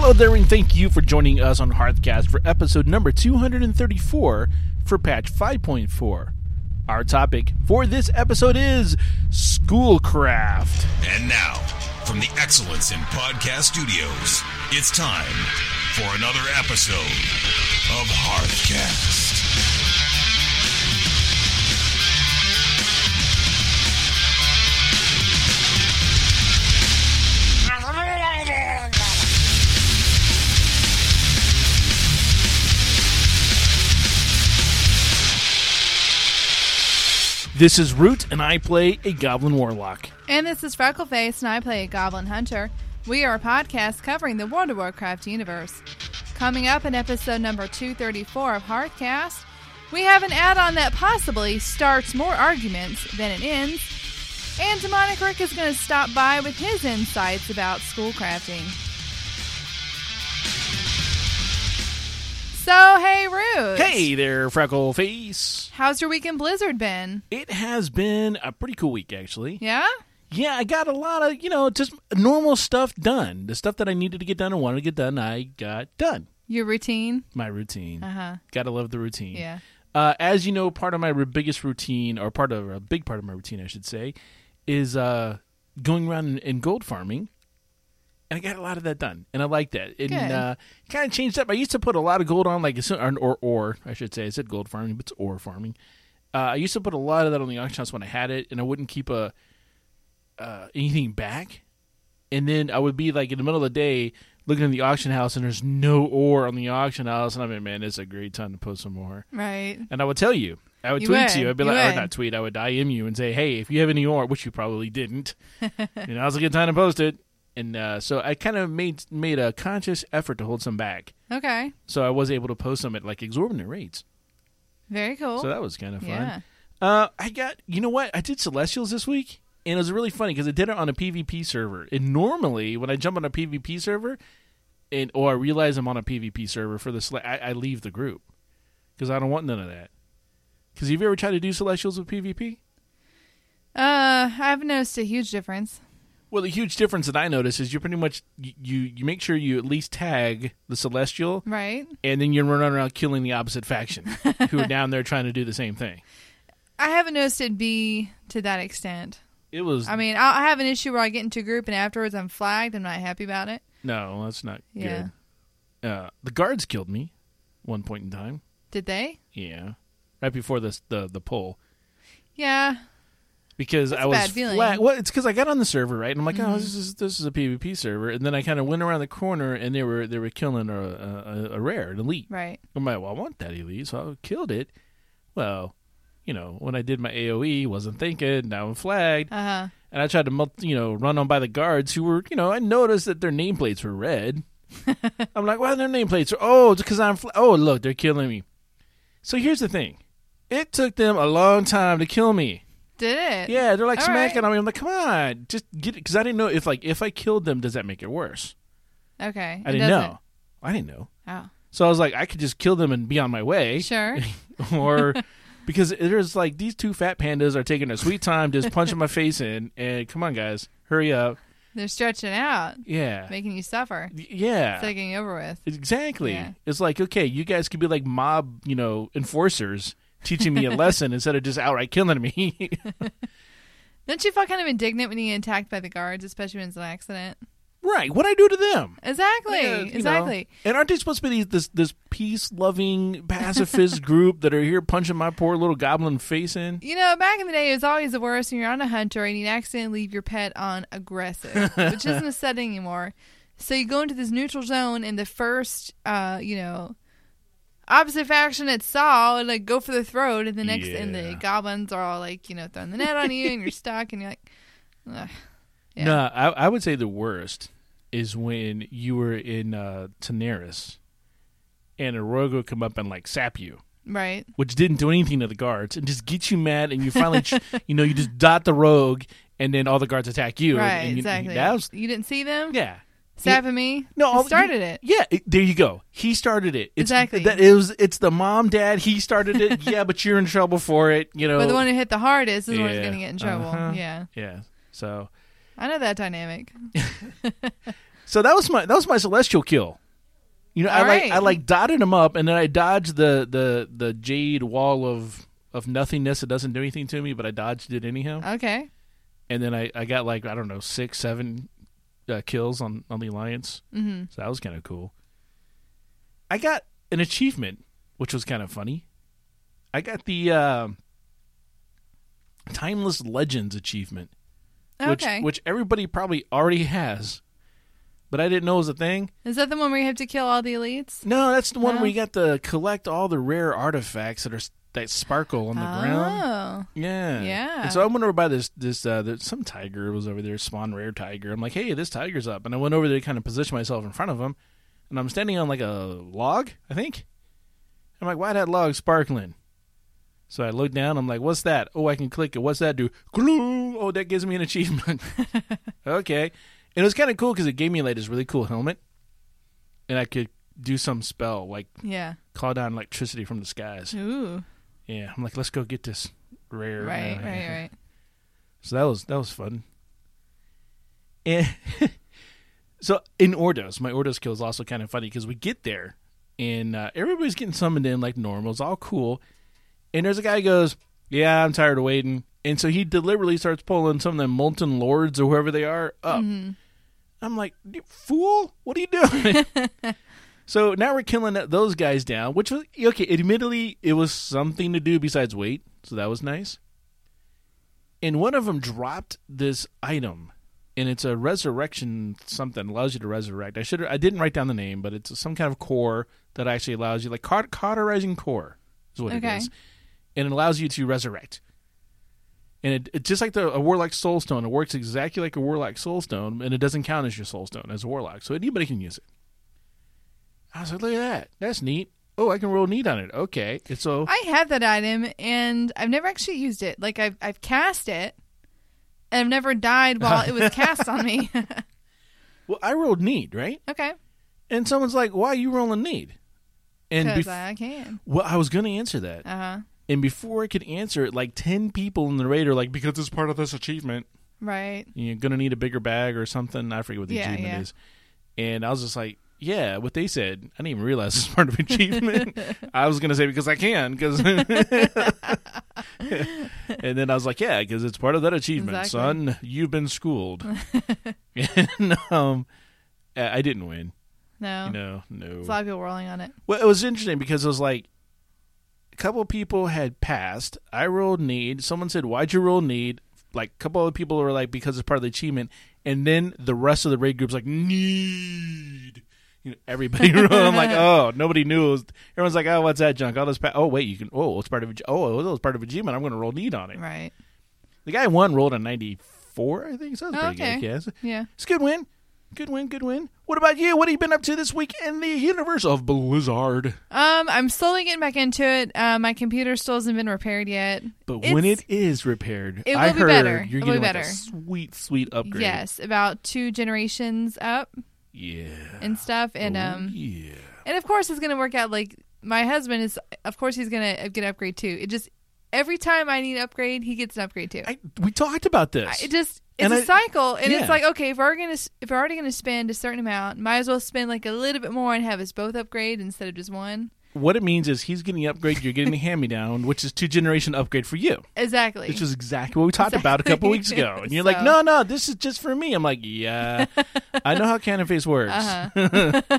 Hello there, and thank you for joining us on Hearthcast for episode number 234 for patch 5.4. Our topic for this episode is Schoolcraft. And now, from the Excellence in Podcast Studios, it's time for another episode of Hearthcast. This is Root, and I play a Goblin Warlock. And this is Freckleface, and I play a Goblin Hunter. We are a podcast covering the World of Warcraft universe. Coming up in episode number 234 of Hearthcast, we have an add on that possibly starts more arguments than it ends. And Demonic Rick is going to stop by with his insights about schoolcrafting. So, hey, Root. Hey there, Freckleface. How's your week in Blizzard been? It has been a pretty cool week, actually. Yeah? Yeah, I got a lot of, you know, just normal stuff done. The stuff that I needed to get done and wanted to get done, I got done. Your routine? My routine. Uh huh. Gotta love the routine. Yeah. Uh, as you know, part of my biggest routine, or part of a big part of my routine, I should say, is uh, going around and, and gold farming. And I got a lot of that done, and I like that. And uh, kind of changed up. I used to put a lot of gold on, like or or, or I should say, I said gold farming, but it's ore farming. Uh, I used to put a lot of that on the auction house when I had it, and I wouldn't keep a uh, anything back. And then I would be like in the middle of the day looking at the auction house, and there's no ore on the auction house, and I'm like, man, it's a great time to post some more. Right. And I would tell you. I would You tweet would. to you. I'd be You like, or not tweet. I would IM you and say, hey, if you have any ore, which you probably didn't, you know, now's a good time to post it. And uh, so I kind of made made a conscious effort to hold some back, Okay. so I was able to post them at like exorbitant rates. Very cool. So that was kind of fun. yeah. Uh, I got you know what I did Celestials this week, and it was really funny because I did it on a PvP server. And normally when I jump on a PvP server, and or I realize I'm on a PvP server for the I, I leave the group because I don't want none of that. Because have you ever tried to do Celestials with PvP? Uh, I've noticed a huge difference. Well, the huge difference that I notice is you pretty much you, you make sure you at least tag the Celestial, Right. and then you're running around killing the opposite faction who are down there trying to do the same thing. I haven't noticed it be to that extent. It was I mean, I have an issue where I get into a group and afterwards I'm flagged. I'm not happy about it. no, that's not Yeah. good. Uh, the guards killed me one point in time. Did they? Yeah, right before this the the poll Yeah. Because That's I was bad feeling. flat. Well, it's because I got on the server right, and I'm like, Mm-hmm. oh, this is this is a PvP server, and then I kind of went around the corner, and they were they were killing a a, a rare, an elite. Right. I'm like, well, I want that elite, so I killed it. Well, you know, when I did my AOE, wasn't thinking. Now I'm flagged, Uh huh. and I tried to you know run on by the guards who were you know I noticed that their nameplates were red. I'm like, why are their nameplates? Are? Oh, it's because I'm. Fl- oh, look, they're killing me. So here's the thing. It took them a long time to kill me. Did it? Yeah, they're like All smacking right. on me. I'm like, come on, just get it, because I didn't know if like if I killed them, does that make it worse? Okay. I It didn't doesn't. know. I didn't know. Oh. So I was like, I could just kill them and be on my way, Sure. or because there's like these two fat pandas are taking their sweet time, just punching my face in. And come on, guys, hurry up. They're stretching out, Yeah, making you suffer. Yeah. Getting over with. Exactly. Yeah. It's like, okay, you guys could be like mob, you know, enforcers teaching me a lesson instead of just outright killing me. Don't you feel kind of indignant when you get attacked by the guards, especially when it's an accident? right. What I do to them? Exactly. Yeah, you know. exactly. And aren't they supposed to be these, this this peace loving pacifist group that are here punching my poor little goblin face in? You know, back in the day, it was always the worst when you're on a hunter and you accidentally leave your pet on aggressive, which isn't a setting anymore. So you go into this neutral zone, and the first, uh, you know, opposite faction at saw and like go for the throat, and the next, and the goblins are all like, you know, throwing the net on you, and you're stuck, and you're like, Ugh. yeah, No, I, I would say the worst is when you were in uh, Dalaran and a rogue would come up and like sap you. right, which didn't do anything to the guards and just get you mad and you finally ch- you know you just dot the rogue and then all the guards attack you right, and you, exactly. that was you didn't see them yeah me. no all- started it. yeah it- there you go he started it it's, Exactly. that it was it's the mom dad he started it yeah but you're in trouble for it you know But the one who hit the hardest is the one who's Yeah. going to get in trouble. Uh-huh. Yeah, yeah so I know that dynamic. So that was my that was my celestial kill. You know, I All like right. I like dotted him up, and then I dodged the the the jade wall of of nothingness. It doesn't do anything to me, but I dodged it anyhow. Okay. And then I I got like I don't know six seven uh, kills on on the alliance. Mm-hmm. So that was kind of cool. I got an achievement, which was kind of funny. I got the uh, Timeless Legends achievement, which Okay. which everybody probably already has, but I didn't know was a thing. Is that the one where you have to kill all the elites? No, that's the one No? where you got to collect all the rare artifacts that are that sparkle on the ground. Oh. Yeah, Yeah. And so I went over by this this uh, there's some tiger was over there, spawn rare tiger. I'm like, hey, this tiger's up, and I went over there to kind of position myself in front of him, and I'm standing on like a log, I think. I'm like, why that log sparkling? So I look down. I'm like, what's that? Oh, I can click it. What's that do? Oh, that gives me an achievement. okay, and it was kind of cool because it gave me like this really cool helmet, and I could do some spell like Yeah. call down electricity from the skies. Ooh. Yeah, I'm like, let's go get this rare. Right, uh, right, right. So that was that was fun. And so in Ordos, my Ordos kill is also kind of funny because we get there and uh, everybody's getting summoned in like normal. It's all cool. And there's a guy who goes, "Yeah, I'm tired of waiting." And so he deliberately starts pulling some of them molten lords or whoever they are up. Mm-hmm. I'm like, fool! What are you doing?" so now we're killing those guys down, which was okay. Admittedly, it was something to do besides wait, so that was nice. And one of them dropped this item, and it's a resurrection something allows you to resurrect. I should I didn't write down the name, but it's some kind of core that actually allows you like caut- cauterizing core is what Okay. it is, and it allows you to resurrect. And it, it's just like the a warlock soul stone. It works exactly like a warlock soul stone, and it doesn't count as your soul stone as a warlock, so anybody can use it. I was like, look at that, that's neat. Oh, I can roll need on it. Okay, and so I have that item and I've never actually used it. Like I've I've cast it and I've never died while it was cast on me. well, I rolled need, right? okay. And someone's like, "Why are you rolling need?" And Because bef- I can. well, I was going to answer that, Uh huh. and before I could answer it, like ten people in the raid are like, "Because it's part of this achievement, Right. you're going to need a bigger bag or something." I forget what the Yeah, achievement yeah. is. And I was just like, "Yeah, what they said." I didn't even realize it's part of achievement. I was going to say because I can, because. and then I was like, "Yeah, because it's part of that achievement, Exactly. son. You've been schooled." and um, I didn't win. No. You know, no. There's a lot of people rolling on it. Well, it was interesting because it was like a couple of people had passed. I rolled need. Someone said, "Why'd you roll need?" Like a couple of people were like, "Because it's part of the achievement." And then the rest of the raid group's like, "Need." You know, everybody. I'm like, "Oh, nobody knew." It was, everyone's like, "Oh, what's that junk?" All this. Pa- oh, wait, you can. Oh, it's part of. a- Oh, it was part of achievement. I'm going to roll need on it. Right. The guy won rolled a 94, I think. So that's Oh, pretty okay. good. It's, Yeah. it's a good win. Good win. Good win. What about you? What have you been up to this week in the universe of Blizzard? Um, I'm slowly getting back into it. Uh, my computer still hasn't been repaired yet. But It's- when it is repaired, It I will be heard better. you're It will getting be like a sweet, sweet upgrade. Yes, about two generations up Yeah. and stuff, and Oh, um, yeah. and of course it's gonna work out. Like my husband is, of course he's gonna get upgrade too. It just every time I need an upgrade, he gets an upgrade too. I, we talked about this. I- It just it's And a I- cycle, and yeah. it's like okay, if we're gonna if we're already gonna spend a certain amount, might as well spend like a little bit more and have us both upgrade instead of just one. What it means is he's getting the upgrade, you're getting the hand me down, which is two generation upgrade for you. Exactly. Which is exactly what we talked about a couple weeks ago. And you're like, no, no, this is just for me. I'm like, yeah, I know how Canon Face works. Uh-huh.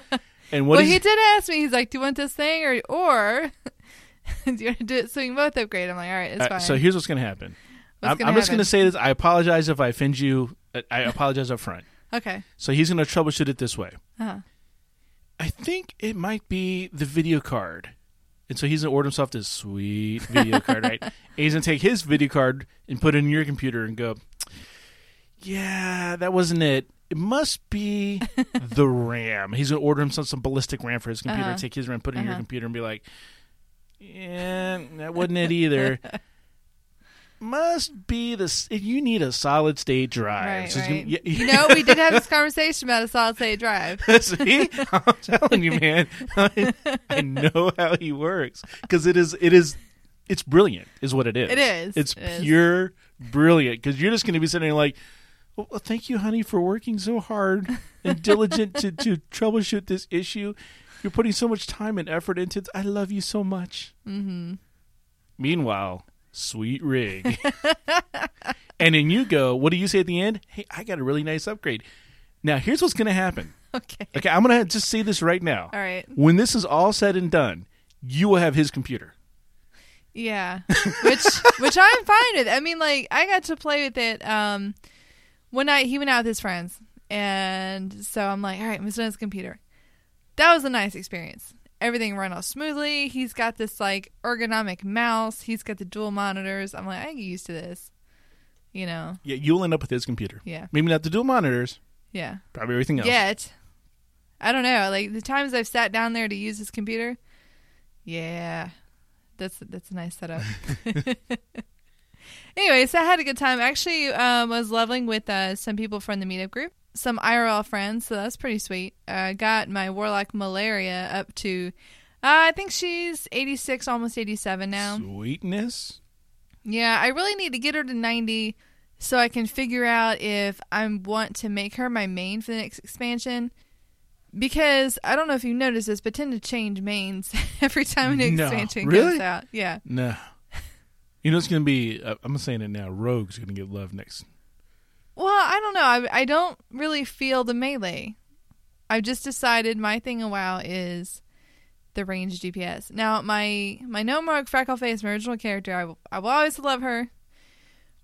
and what well, he did ask me. He's like, "Do you want this thing or or do you want to do it so we can both upgrade?" I'm like, "All right, it's Uh, fine." so here's what's going to happen. What's I'm, gonna I'm just going to say this. I apologize if I offend you. Uh, I apologize up front. okay. So he's going to troubleshoot it this way. Uh-huh. I think it might be the video card. And so he's gonna order himself this sweet video card, right? And he's gonna take his video card and put it in your computer and go, Yeah, that wasn't it. It must be the RAM. He's gonna order himself some ballistic RAM for his computer, Uh-huh. take his RAM, put it in your Uh-huh. computer, and be like, Yeah, that wasn't it either. Must be the s- you need a solid state drive. Right, So he's gonna- you know, we did have this conversation about a solid state drive. See, I'm telling you, man. I, I know how he works because it is, it is, it's brilliant, is what it is. It is. It's It is. pure brilliant because you're just going to be sitting there like, Well, well, thank you, honey, for working so hard and diligent to, to troubleshoot this issue. You're putting so much time and effort into it. I love you so much. Mm-hmm. Meanwhile, sweet rig. and then you go, what do you say at the end? Hey, I got a really nice upgrade. Now, here's what's going to happen. Okay. Okay, I'm going to just say this right now. All right. When this is all said and done, you will have his computer. Yeah, which which I'm fine with. I mean, like I got to play with it um one night. He went out with his friends, and so I'm like, all right, I'm on his computer. That was a nice experience. Everything ran all smoothly. He's got this like ergonomic mouse. He's got the dual monitors. I'm like, I get used to this. You know? Yeah, you'll end up with his computer. Yeah. Maybe not the dual monitors, Yeah. probably everything else. Yet, I don't know. Like the times I've sat down there to use his computer, yeah, that's that's a nice setup. anyway, so I had a good time. Actually, um, was leveling with uh, some people from the meetup group, some IRL friends. So that's pretty sweet. I got my warlock malaria up to, uh, I think she's eighty six, almost eighty seven now. Sweetness. Yeah, I really need to get her to 90 so I can figure out if I want to make her my main for the next expansion. Because I don't know if you noticed this, but tend to change mains every time a new No, expansion really? comes out. Yeah. No. You know it's going to be, uh, I'm saying it now, Rogue's going to get love next. Well, I don't know. I, I don't really feel the melee. I've just decided my thing in WoW is the range DPS. Now, my my rogue Freckleface, my original character, I will, I will always love her,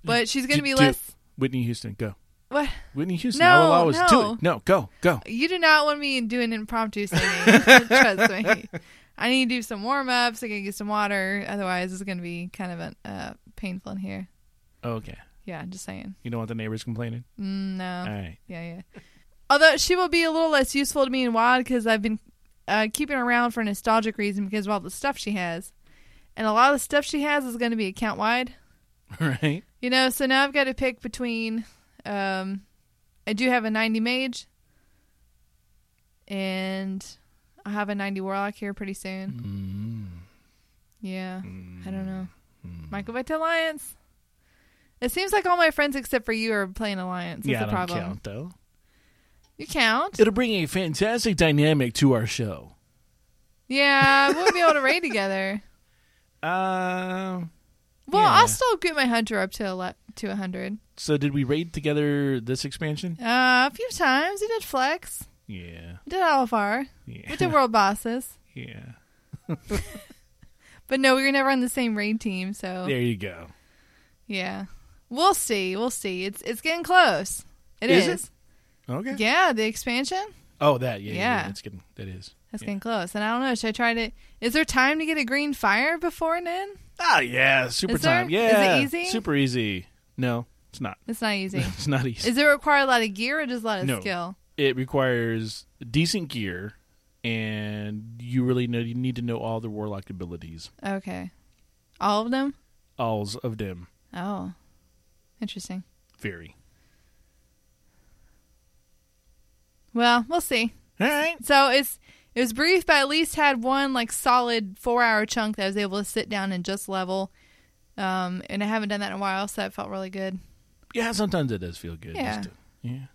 but she's going to be do it. less. Whitney Houston, go. What? Whitney Houston, No, I will always do no. it. No, go, go. You do not want me doing impromptu singing. Trust me. I need to do some warm ups. I gotta get some water. Otherwise, it's gonna be kind of a, uh, painful in here. Okay. Yeah, just saying. You don't want the neighbors complaining? Mm, no. All right. Yeah, yeah. Although she will be a little less useful to me in WoD because I've been uh, keeping her around for a nostalgic reason because of all the stuff she has, and a lot of the stuff she has is going to be account wide. Right. You know, so now I've got to pick between. Um, I do have a 90 mage, and I'll have a 90 warlock here pretty soon. Mm. Yeah, I don't know. Mm. Go back alliance. It seems like all my friends except for you are playing alliance. That's Yeah, I the don't problem. count, though. You count? It'll bring a fantastic dynamic to our show. Yeah, we won't be able to raid together. Um. Well, Yeah. I'll still get my hunter up to ele- to a hundred. So did we raid together this expansion? Uh, a few times we did flex, Yeah. we did Alfar, Yeah. we did world bosses, yeah. but no, we were never on the same raid team. So There you go. yeah, we'll see. We'll see. It's it's getting close. It Is is. it? Okay. Yeah, the expansion. Oh, that. Yeah. Yeah. yeah. Yeah. It's getting. That is. That's Yeah. getting close. And I don't know. Should I try to? Is there time to get a green fire before and then? Ah, yeah. Super Is there? time. Is it Yeah. easy? Super easy. No, it's not. It's not easy. it's not easy. Is it require a lot of gear or just a lot of No. skill? it requires decent gear, and you really know you need to know all the warlock abilities, Okay, all of them. alls of them. Oh, interesting. Very. Well, we'll see. All right. So it's it was brief, but at least had one like solid four hour chunk that I was able to sit down and just level. Um, and I haven't done that in a while, so that felt really good. Yeah. Sometimes it does feel good. Yeah. Just to, yeah.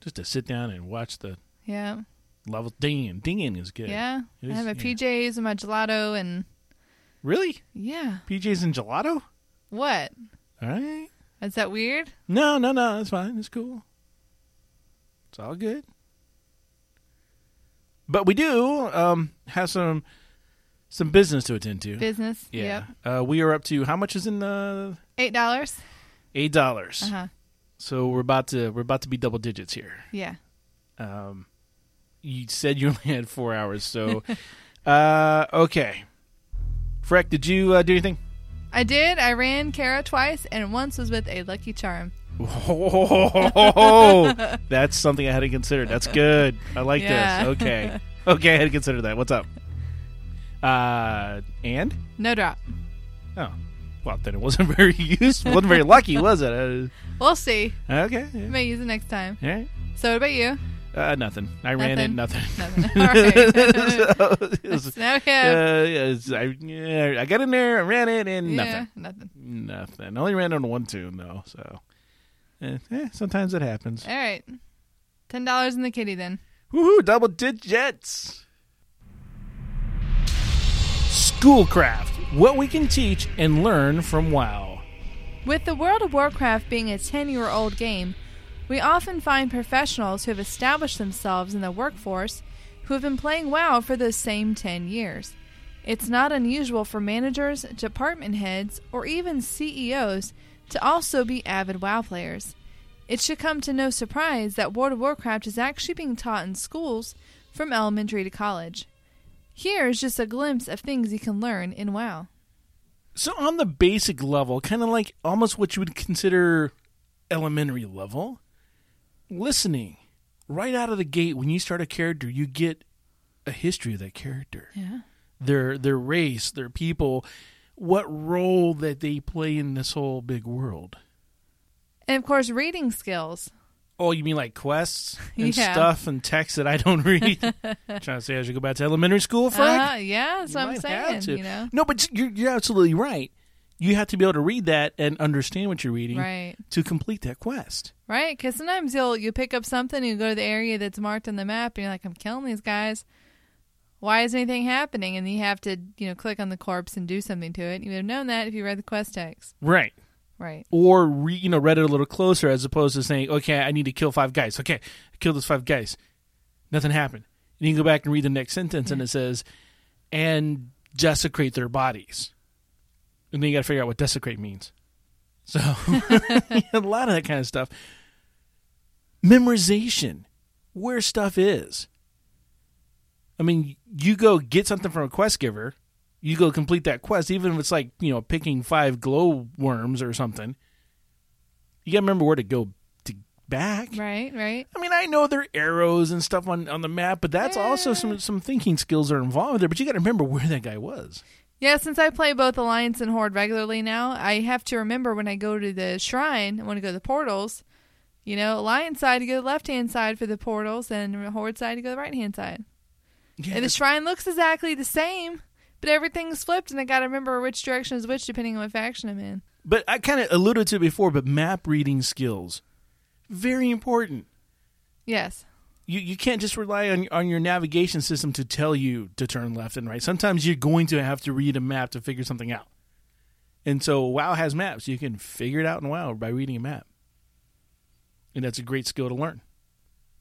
Just to sit down and watch the Yeah, level dinging. Dinging is good. yeah. It I have is- my yeah. PJs and my gelato, and Really? yeah. PJs and gelato? What? All right. Is that weird? No, no, no. It's fine. It's cool. It's all good. But we do um, have some some business to attend to. Business. yeah. Yep. Uh, we are up to how much is in the Eight dollars. eight dollars. Uh huh. So we're about to we're about to be double digits here. Yeah. Um, you said you only had four hours, so uh, okay. Freck, did you uh, do anything? I did. I ran Kara twice, and once was with a Lucky Charm. Oh, that's something I hadn't considered. That's good. I like Yeah. this. Okay. Okay, I had to consider that. What's up? Uh, and? No drop. Oh. Well, then it wasn't very useful. wasn't very lucky, was it? We'll see. Uh, okay. Yeah. may use it next time. All right. So what about you? Uh, nothing. I ran it. Nothing? Nothing. All right. So, it was- okay. uh, yes, I, yeah, I got in there, I ran it, and yeah. nothing. Nothing. Nothing. I only ran on one toon, though, so. Eh, eh, sometimes it happens. All right. $10 in the kitty then. Woohoo! Double digits. Schoolcraft: What we can teach and learn from WoW. With the World of Warcraft being a 10 year old game, we often find professionals who have established themselves in the workforce who have been playing WoW for those same 10 years. It's not unusual for managers, department heads, or even CEOs to also be avid WoW players. It should come to no surprise that World of Warcraft is actually being taught in schools from elementary to college. Here is just a glimpse of things you can learn in WoW. So on the basic level, kind of like almost what you would consider elementary level, listening right out of the gate when you start a character, you get a history of that character. Yeah. Their their race, their people, what role that they play in this whole big world. And of course, reading skills. Oh, you mean like quests and Yeah. stuff and text that I don't read? Trying to say I should go back to elementary school, Frank? Uh, yeah, You what I'm saying. You know, No, but you're you're absolutely right. You have to be able to read that and understand what you're reading right, to complete that quest. right. Because sometimes you'll you pick up something, and you go to the area that's marked on the map, and you're like, I'm killing these guys. Why is anything happening? And you have to, you know, click on the corpse and do something to it. You would have known that if you read the quest text. Right. Right. Or re, you know read it a little closer as opposed to saying, okay, I need to kill five guys. Okay, I killed those five guys. Nothing happened. And you can go back and read the next sentence, and it says, and desecrate their bodies. And then you got to figure out what desecrate means. So a lot of that kind of stuff. Memorization, where stuff is. I mean, you go get something from a quest giver, you go complete that quest, even if it's like, you know, picking five glow worms or something. You gotta remember where to go to back. Right. Right. I mean, I know there are arrows and stuff on, on the map, but that's also some some thinking skills are involved there. But you got to remember where that guy was. Yeah, since I play both Alliance and Horde regularly now, I have to remember when I go to the shrine, I want to go to the portals. You know, Alliance side to go to the left hand side for the portals, and Horde side to go to the right hand side. Yeah, And the shrine looks exactly the same, but everything's flipped, and I got to remember which direction is which depending on what faction I'm in. but I kind of alluded to it before. But map reading skills, very important. Yes. You you can't just rely on on your navigation system to tell you to turn left and right. Sometimes you're going to have to read a map to figure something out. And so WoW has maps. You can figure it out in WoW by reading a map. And that's a great skill to learn.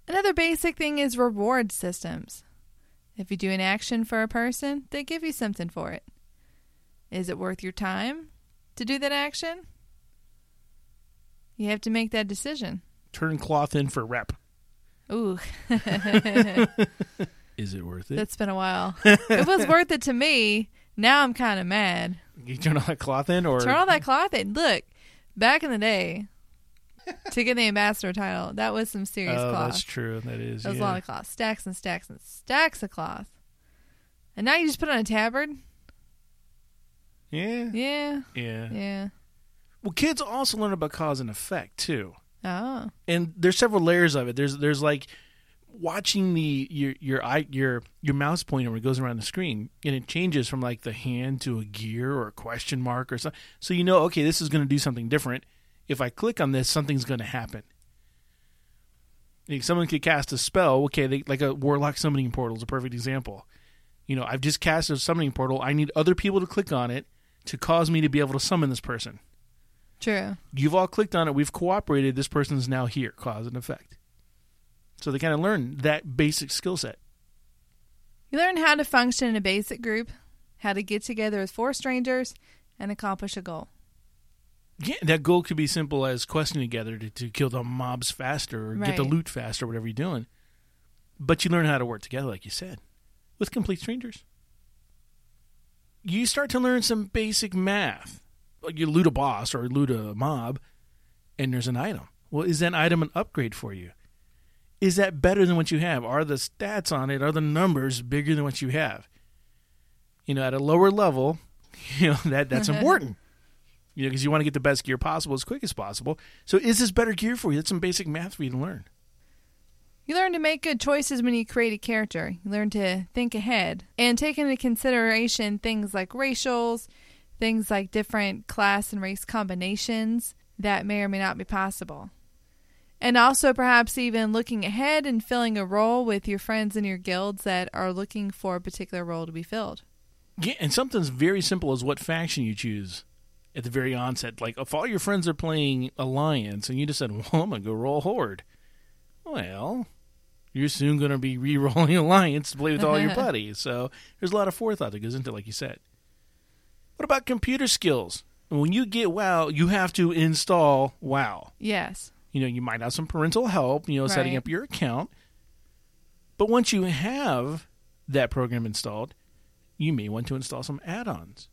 Another basic thing is reward systems. If you do an action for a person, they give you something for it. Is it worth your time to do that action? You have to make that decision. Turn cloth in for rep. Ooh, Is it worth it? that's been a while. it was worth it to me. Now I'm kind of mad. you turn all that cloth in or Turn all that cloth in. Look, back in the day, to get the ambassador title, that was some serious Oh, cloth. that's true. That is. That was yeah. a lot of cloth. Stacks and stacks and stacks of cloth. And now you just put on a tabard? yeah. Yeah. Yeah. Yeah. Well, kids also learn about cause and effect too. Oh. and there's several layers of it. There's there's like watching the your your eye your your mouse pointer when it goes around the screen and it changes from like the hand to a gear or a question mark or something. So you know, okay, this is going to do something different. If I click on this, something's going to happen. Someone could cast a spell. Okay, they, like a warlock summoning portal is a perfect example. You know, I've just cast a summoning portal. I need other people to click on it to cause me to be able to summon this person. True. You've all clicked on it. We've cooperated. This person's now here. Cause and effect. So they kind of learn that basic skill set. You learn how to function in a basic group, how to get together with four strangers, and accomplish a goal. Yeah, that goal could be simple as questing together to, to kill the mobs faster or get the loot faster, whatever you're doing. But you learn how to work together, like you said, with complete strangers. You start to learn some basic math. You loot a boss or loot a mob, and there's an item. Well, is that item an upgrade for you? Is that better than what you have? Are the stats on it, are the numbers bigger than what you have? You know, at a lower level, you know, that that's important you know, because you want to get the best gear possible as quick as possible. So, is this better gear for you? That's some basic math for you to learn. You learn to make good choices when you create a character. You learn to think ahead and take into consideration things like racials, things like different class and race combinations that may or may not be possible. And also, perhaps even looking ahead and filling a role with your friends in your guilds that are looking for a particular role to be filled. Yeah, and something's very simple as what faction you choose at the very onset. Like, if all your friends are playing Alliance and you just said, well, I'm going to go roll Horde, well, you're soon going to be re rolling Alliance to play with all your buddies. So there's a lot of forethought that goes into it, like you said. What about computer skills? When you get WoW, you have to install WoW. Yes. You know, you might have some parental help, you know, setting up your account. But once you have that program installed, you may want to install some add-ons.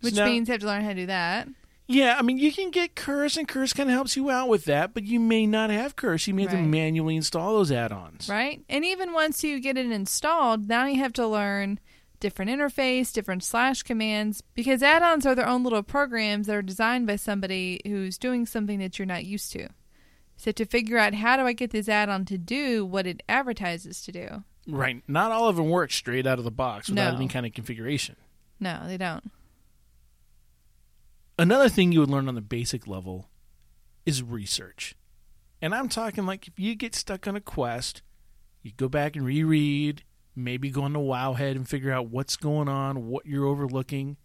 Which So now- means you have to learn how to do that. yeah, I mean, you can get Curse, and Curse kind of helps you out with that, but you may not have Curse. You may have to manually install those add-ons. Right? And even once you get it installed, now you have to learn different interface, different slash commands, because add ons are their own little programs that are designed by somebody who's doing something that you're not used to. So to figure out how do I get this add on to do what it advertises to do? Right. Not all of them work straight out of the box without No. any kind of configuration. No, they don't. Another thing you would learn on the basic level is research. And I'm talking like if you get stuck on a quest, you go back and reread, maybe go on the Wowhead and figure out what's going on, what you're overlooking,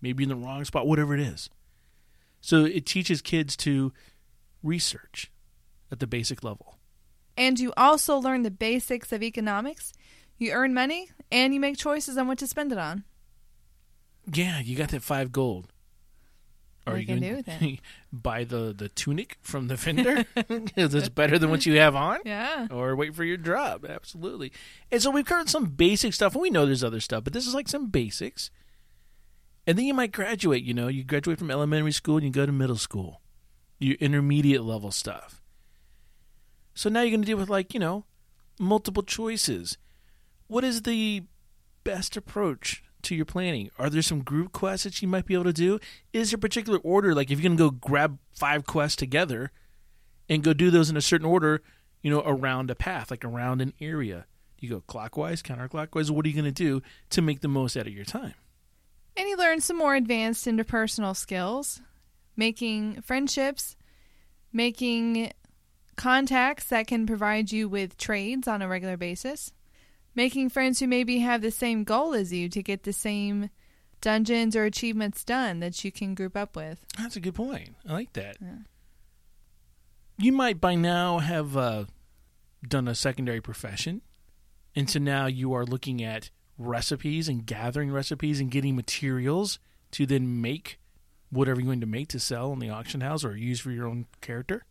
maybe in the wrong spot, whatever it is. So it teaches kids to research at the basic level. And you also learn the basics of economics. You earn money and you make choices on what to spend it on. Yeah, you got that five gold. Are you you gonna do with to buy the, the tunic from the vendor? Because it's better than what you have on? Yeah. or wait for your drop. Absolutely. And so we've covered some basic stuff, and we know there's other stuff, but this is like some basics. And then you might graduate. You know, you graduate from elementary school and you go to middle school, your intermediate level stuff. So now you're going to deal with like you know, multiple choices. What is the best approach to your planning? Are there some group quests that you might be able to do? Is there a particular order? Like if you're going to go grab five quests together and go do those in a certain order, you know, around a path, like around an area. You go clockwise, counterclockwise. What are you going to do to make the most out of your time? And you learn some more advanced interpersonal skills, making friendships, making contacts that can provide you with trades on a regular basis, making friends who maybe have the same goal as you to get the same dungeons or achievements done that you can group up with. That's a good point. I like that. Yeah. You might by now have uh, done a secondary profession, and so now you are looking at recipes and gathering recipes and getting materials to then make whatever you're going to make to sell in the auction house or use for your own character.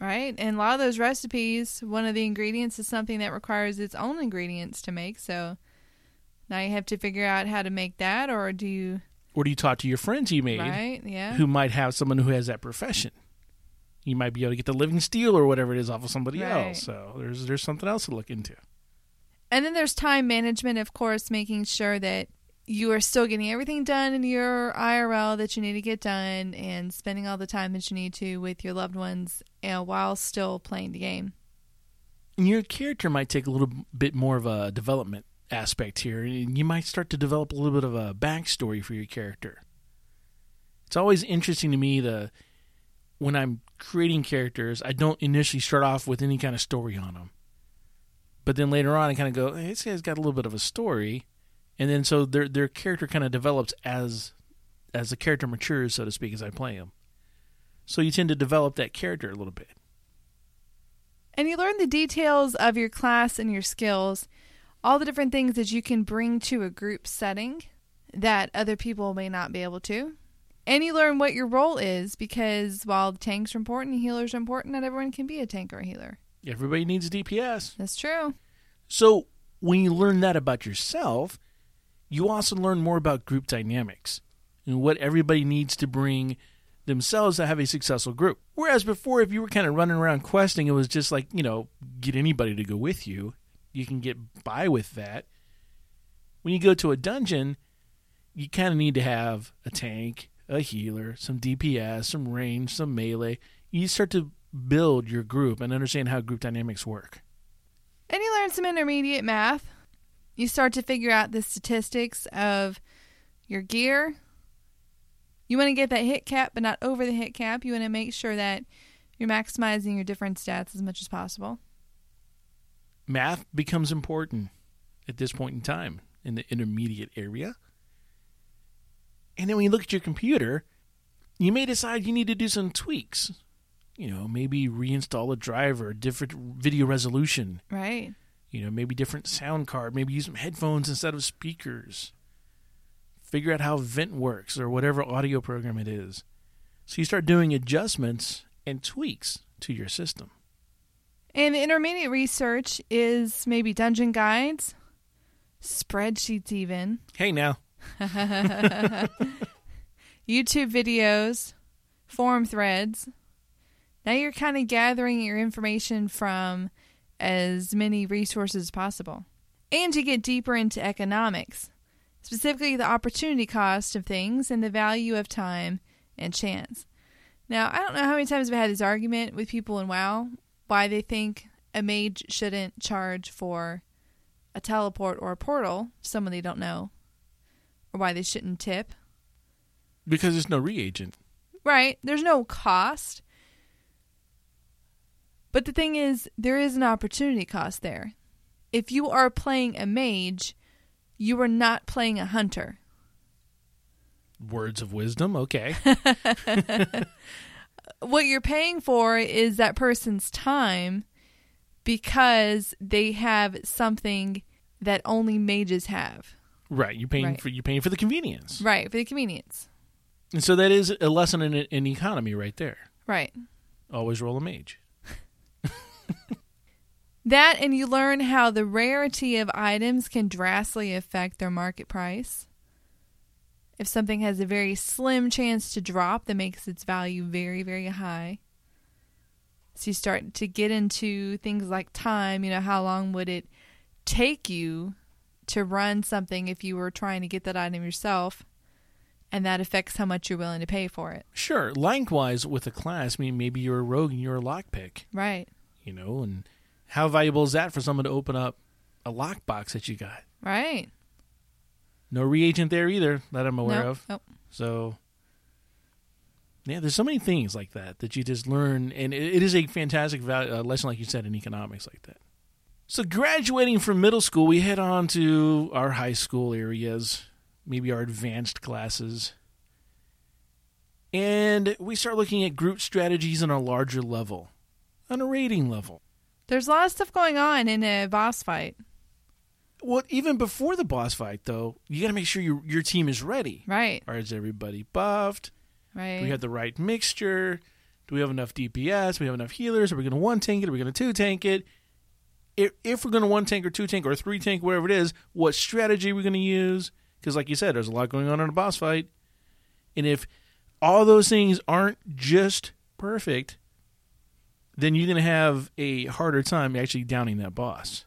Right? And a lot of those recipes, one of the ingredients is something that requires its own ingredients to make. So now you have to figure out how to make that, or do you, Or do you talk to your friends you made right? Yeah. who might have someone who has that profession. You might be able to get the living steel or whatever it is off of somebody Right. else. So there's there's something else to look into. And then there's time management, of course, making sure that you are still getting everything done in your IRL that you need to get done and spending all the time that you need to with your loved ones uh, while still playing the game. Your character might take a little bit more of a development aspect here, and you might start to develop a little bit of a backstory for your character. It's always interesting to me the when I'm creating characters, I don't initially start off with any kind of story on them, but then later on, I kind of go, hey, "This guy's got a little bit of a story," and then so their their character kind of develops as as the character matures, so to speak, as I play him. So you tend to develop that character a little bit. And you learn the details of your class and your skills, all the different things that you can bring to a group setting that other people may not be able to. And you learn what your role is because while tanks are important, healers are important, not everyone can be a tank or a healer. Everybody needs DPS. That's true. So when you learn that about yourself, you also learn more about group dynamics and what everybody needs to bring themselves to have a successful group. Whereas before, if you were kind of running around questing, it was just like, you know, get anybody to go with you. You can get by with that. When you go to a dungeon, you kind of need to have a tank, a healer, some DPS, some range, some melee. You start to build your group and understand how group dynamics work. And you learn some intermediate math. You start to figure out the statistics of your gear. You want to get that hit cap, but not over the hit cap. You want to make sure that You're maximizing your different stats as much as possible. Math becomes important at this point in time in the intermediate area. And then when you look at your computer, you may decide you need to do some tweaks. You know, maybe reinstall a driver, different video resolution, Right. You know, maybe different sound card, maybe use some headphones instead of speakers. Figure out how Vent works or whatever audio program it is. So you start doing adjustments and tweaks to your system. And the intermediate research is maybe dungeon guides, spreadsheets, even Hey now, YouTube videos, forum threads. Now you're kind of gathering your information from as many resources as possible. And you get deeper into economics, specifically the opportunity cost of things and the value of time and chance. Now, I don't know how many times I've had this argument with people in WoW why they think a mage shouldn't charge for a teleport or a portal, someone they don't know, or why they shouldn't tip. because there's no reagent. Right. There's no cost. But the thing is, there is an opportunity cost there. If you are playing a mage, you are not playing a hunter. Words of wisdom, okay. What you're paying for is that person's time because they have something that only mages have. right, you're paying Right. for you're paying for the convenience. Right, for the convenience. And so that is a lesson in in economy right there. Right. Always roll a mage. That and you learn how the rarity of items can drastically affect their market price. If something has a very slim chance to drop, that makes its value very, very high. So you start to get into things like time. You know, how long would it take you to run something if you were trying to get that item yourself? And that affects how much you're willing to pay for it. Sure. Likewise with a class, I mean maybe you're a rogue and you're a lockpick, Right. you know, and how valuable is that for someone to open up a lockbox that you got? Right. No reagent there either that I'm aware No, of. nope. So, yeah, there's so many things like that that you just learn, and it, it is a fantastic val- uh, lesson, like you said, in economics like that. So, graduating from middle school, we head on to our high school areas, maybe our advanced classes, and we start looking at group strategies on a larger level, on a raiding level. There's a lot of stuff going on in a boss fight. Well, even before the boss fight, though, you got to make sure your your team is ready. Right. Or is everybody buffed? Right. Do we have the right mixture? Do we have enough DPS? Do we have enough healers? Are we going to one tank it? Are we going to two tank it? If, if we're going to one tank or two tank or three tank, whatever it is, what strategy are we going to use? Because, like you said, there's a lot going on in a boss fight. And if all those things aren't just perfect, then you're going to have a harder time actually downing that boss.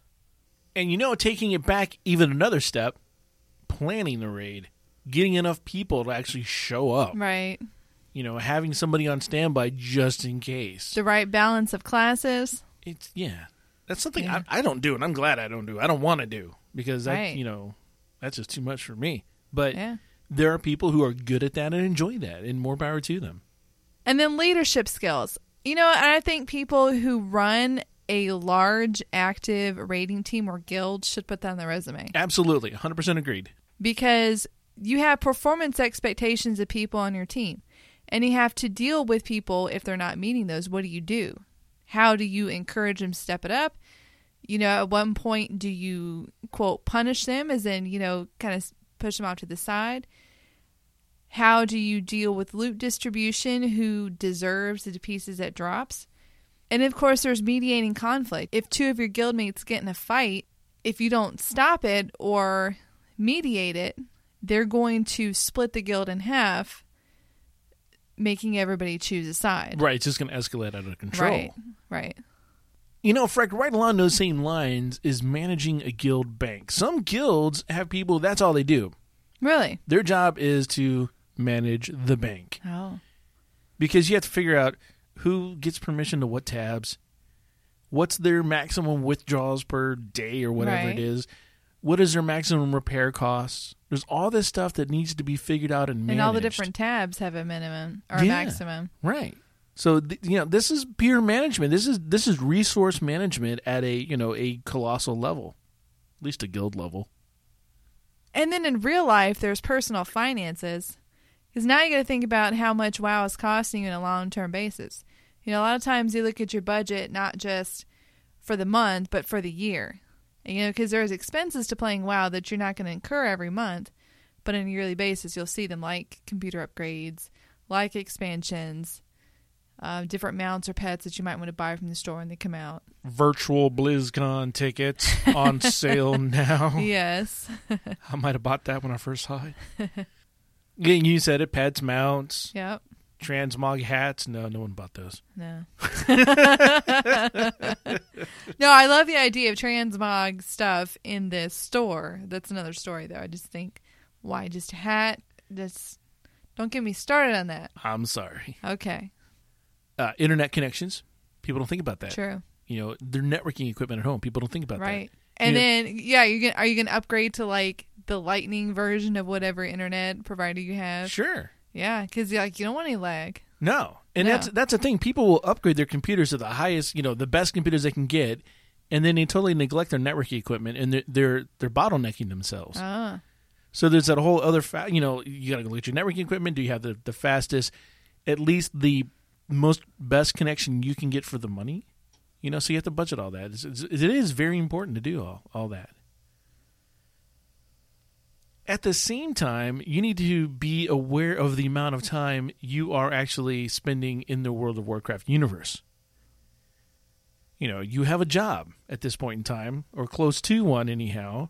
And you know, taking it back even another step, planning the raid, getting enough people to actually show up right. you know, having somebody on standby just in case. The right balance of classes. It's yeah, that's something Yeah. I, I don't do, and I'm glad I don't do. I don't want to do because that Right. you know that's just too much for me. But Yeah. there are people who are good at that and enjoy that, and more power to them. And then leadership skills. You know, and I think people who run a large active raiding team or guild should put that on their resume Absolutely, 100 percent agreed. because you have performance expectations of people on your team and you have to deal with people if they're not meeting those. What do you do? How do you encourage them to step it up? You know, at one point, do you quote punish them, as in, you know, kind of push them off to the side? How do you deal with loot distribution? Who deserves the pieces that drops? And of course, there's mediating conflict. If two of your guildmates get in a fight, if you don't stop it or mediate it, they're going to split the guild in half, making everybody choose a side. Right, it's just going to escalate out of control. Right. Right. You know, Freck, right along those same lines is managing a guild bank. Some guilds have people that's all they do. Really? Their job is to manage the bank. Oh. because you have to figure out who gets permission to what tabs, what's their maximum withdrawals per day or whatever Right. it is, what is their maximum repair costs. There's all this stuff that needs to be figured out and managed. And all the different tabs have a minimum or a maximum. right. So th- you know, this is peer management. This is this is resource management at a you know a colossal level, at least a guild level. And then in real life, there's personal finances. Because now you got to think about how much WoW is costing you on a long term basis. You know, a lot of times you look at your budget not just for the month, but for the year. And, you know, because there's expenses to playing WoW that you're not going to incur every month, but on a yearly basis, you'll see them like computer upgrades, like expansions, uh, different mounts or pets that you might want to buy from the store when they come out. Virtual BlizzCon tickets on sale now. Yes. I might have bought that when I first saw it. yeah, you said it. Pets, mounts, yep. transmog hats. No, no one bought those. No. no, I love the idea of transmog stuff in this store. That's another story, though. I just think, why just a hat? Just don't get me started on that. I'm sorry. Okay, Uh, internet connections. People don't think about that. true, You know, their networking equipment at home. People don't think about that. right? And Yeah. then, yeah, you gonna are you gonna upgrade to like the Lightning version of whatever internet provider you have? Sure. Yeah, because like you don't want any lag. No, and No. that's that's the thing. People will upgrade their computers to the highest, you know, the best computers they can get, and then they totally neglect their networking equipment, and they're they're, they're bottlenecking themselves. Ah, So there's that whole other, fa- you know, you got to look at your networking equipment. Do you have the the fastest, at least the most best connection you can get for the money? You know, so you have to budget all that. It's, it's, it is very important to do all all that. At the same time, you need to be aware of the amount of time you are actually spending in the World of Warcraft universe. You know, you have a job at this point in time, or close to one, anyhow.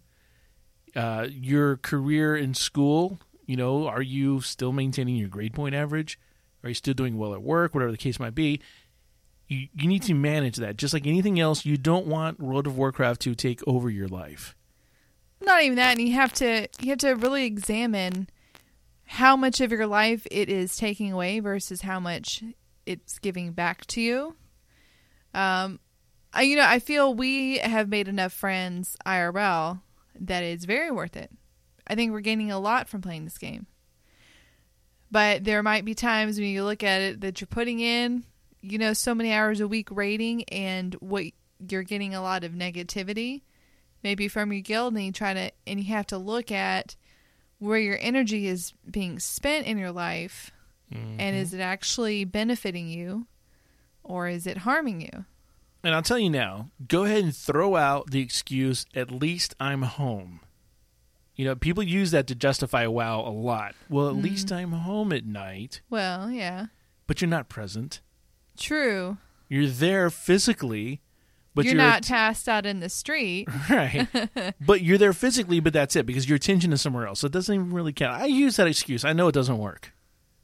Uh, your career in school, you know, are you still maintaining your grade point average? Are you still doing well at work? Whatever the case might be, you, you need to manage that. Just like anything else, you don't want World of Warcraft to take over your life. Not even that. And you have to you have to really examine how much of your life it is taking away versus how much it's giving back to you. Um, I, you know, I feel we have made enough friends IRL that it's very worth it. I think we're gaining a lot from playing this game. But there might be times when you look at it that you're putting in, you know, so many hours a week raiding and what you're getting a lot of negativity maybe from your guild and you try to and you have to look at where your energy is being spent in your life and is mm-hmm. it actually benefiting you or is it harming you? And I'll tell you now, go ahead and throw out the excuse, at least I'm home. You know, people use that to justify WoW a lot. Well, at least mm. I'm home at night, Well, yeah. but you're not present. True. You're there physically, but you're, you're not passed out in the street. right. but you're there physically, but that's it because your attention is somewhere else. So it doesn't even really count. I use that excuse. I know it doesn't work.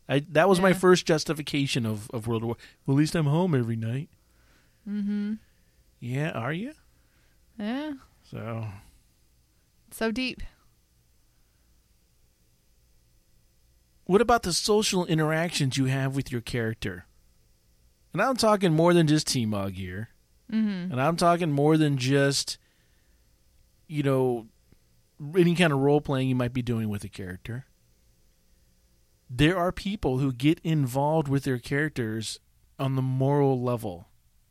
I that was my first justification of of World War. Well, at least I'm home every night. Mm-hmm. Yeah, are you? Yeah. So So deep. What about the social interactions you have with your character? And I'm talking more than just T-Mog here. Mhm. And I'm talking more than just, you know, any kind of role playing you might be doing with a character. There are people who get involved with their characters on the moral level.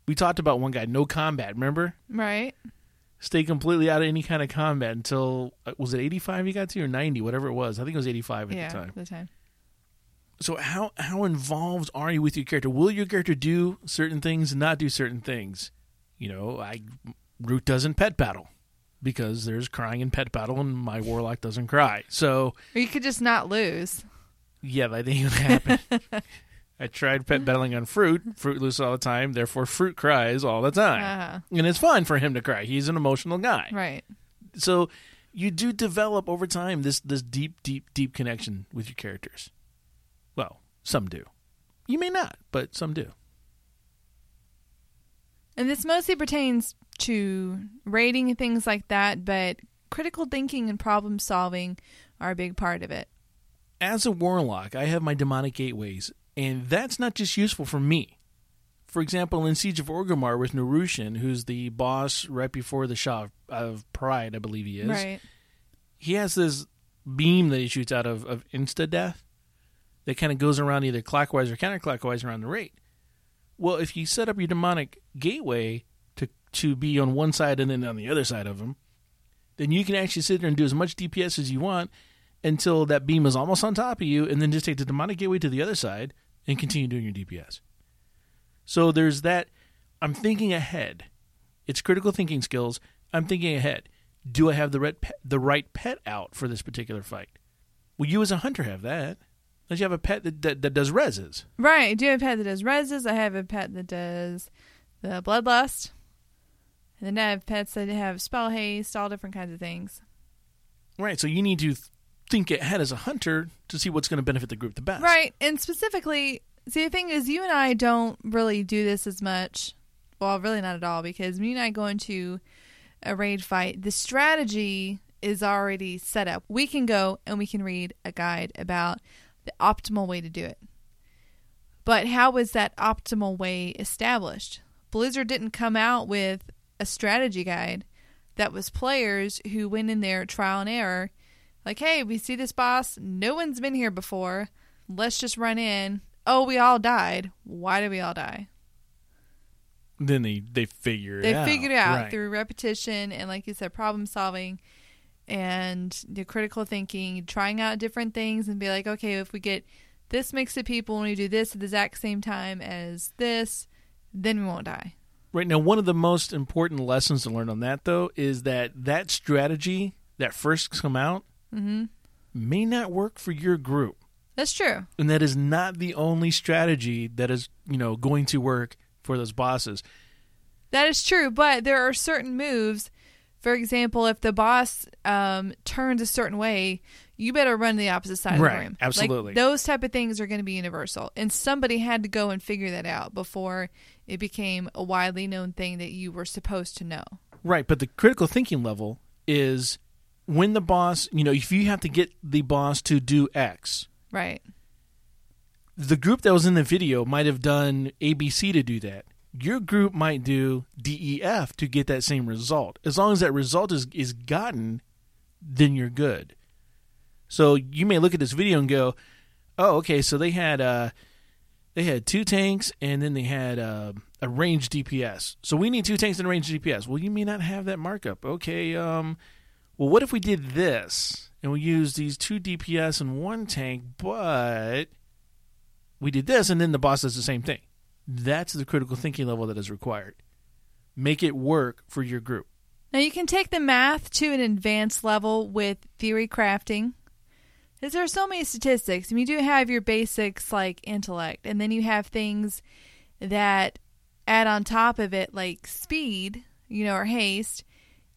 We talked about one guy, no combat, remember? Right? Stay completely out of any kind of combat until, uh, was it 85 he got to or 90, whatever it was? I think it was 85 at yeah, the time. the time. So how how involved are you with your character? Will your character do certain things and not do certain things? You know, I Root doesn't pet battle because there's crying in pet battle and my warlock doesn't cry. So Or you could just not lose. yeah, that gonna happen. I tried pet battling on fruit. Fruit loses all the time, therefore fruit cries all the time. Uh-huh. And it's fine for him to cry. He's an emotional guy. Right. So you do develop over time this this deep, deep, deep connection with your characters. Well, some do. You may not, but some do. And this mostly pertains to raiding and things like that, but critical thinking and problem solving are a big part of it. As a warlock, I have my demonic gateways, and that's not just useful for me. For example, in Siege of Orgrimmar with Norushen, who's the boss right before the Sha of Pride, I believe he is. Right. He has this beam that he shoots out of, of insta death that kind of goes around either clockwise or counterclockwise around the raid. Well, if you set up your demonic gateway to to be on one side and then on the other side of them, then you can actually sit there and do as much DPS as you want until that beam is almost on top of you, and then just take the demonic gateway to the other side and continue doing your DPS. So there's that. I'm thinking ahead. It's critical thinking skills. I'm thinking ahead. Do I have the pet, the right pet out for this particular fight? Well, you as a hunter have that. Unless you have a pet that, that, that does reses. Right. I do have a pet that does reses. I have a pet that does the bloodlust. And then I have pets that have spell haste, all different kinds of things. Right. So you need to th- think ahead as a hunter to see what's going to benefit the group the best. Right. And specifically, see, the thing is, you and I don't really do this as much. Well, really not at all, because me and I go into a raid fight, the strategy is already set up. We can go and we can read a guide about the optimal way to do it. But how was that optimal way established? Blizzard didn't come out with a strategy guide that was players who went in there trial and error like hey we see this boss no one's been here before let's just run in oh we all died why did we all die Then they they figure it they out. figured it out Right. through repetition and like you said problem solving and the critical thinking trying out different things and be like okay if we get this mix of people and we do this at the exact same time as this then we won't die Right now, one of the most important lessons to learn on that, though, is that that strategy that first come out mm-hmm. may not work for your group, that's true and that is not the only strategy that is you know going to work for those bosses. That is true, but there are certain moves. For example, if the boss um, turns a certain way, you better run to the opposite side of the room. absolutely. Like, those type of things are going to be universal, and somebody had to go and figure that out before it became a widely known thing that you were supposed to know. Right, but the critical thinking level is when the boss, you know, if you have to get the boss to do X, Right. the group that was in the video might have done ABC to do that. Your group might do DEF to get that same result. As long as that result is, is gotten, then you're good. So you may look at this video and go, "Oh, okay. So they had uh, they had two tanks and then they had uh, a range DPS. So we need two tanks and a range DPS. Well, you may not have that markup. Okay. Um, well, what if we did this and we used these two DPS and one tank, but we did this and then the boss does the same thing. That's the critical thinking level that is required. Make it work for your group. Now you can take the math to an advanced level with theory crafting. Because there are so many statistics. Mean, you do have your basics like intellect, and then you have things that add on top of it, like speed, you know, or haste,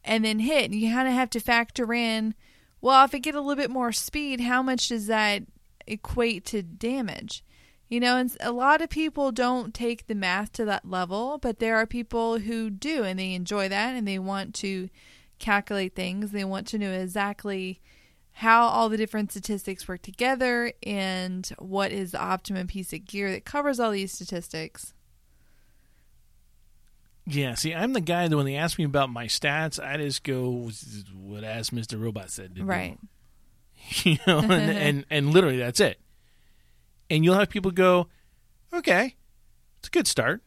and then hit. And you kind of have to factor in, well, if I get a little bit more speed, how much does that equate to damage? You know, and a lot of people don't take the math to that level, but there are people who do, and they enjoy that, and they want to calculate things. They want to know exactly how all the different statistics work together and what is the optimum piece of gear that covers all these statistics. Yeah, see, I'm the guy that when they ask me about my stats, I just go, what as Mr. Robot said to do." Right. you know, and, and and literally that's it. And you'll have people go, okay, it's a good start.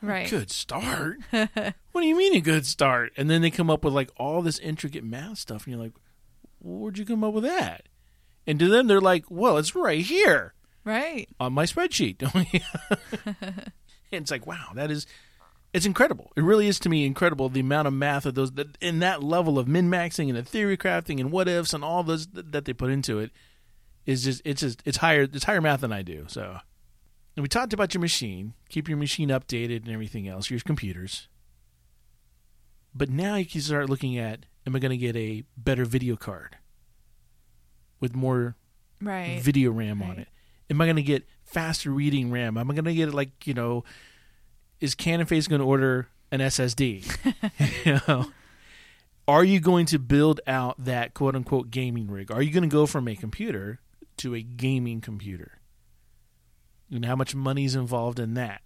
Right. Good start. what do you mean a good start? And then they come up with like all this intricate math stuff, and you're like, where'd you come up with that? And to them, they're like, well, it's right here Right. on my spreadsheet. and it's like, wow, that is, it's incredible. It really is to me incredible the amount of math of those that in that level of min maxing and the theory crafting and what ifs and all those that that they put into it is just it's just it's higher it's higher math than I do. So, and we talked about your machine, keep your machine updated and everything else, your computers. But now you can start looking at: Am I going to get a better video card with more Right. video RAM on it? Am I going to get faster reading RAM? Am I going to get like you know? Is Canon Face going to order an SSD? you know, are you going to build out that quote unquote gaming rig? Are you going to go from a computer to a gaming computer? And how much money is involved in that?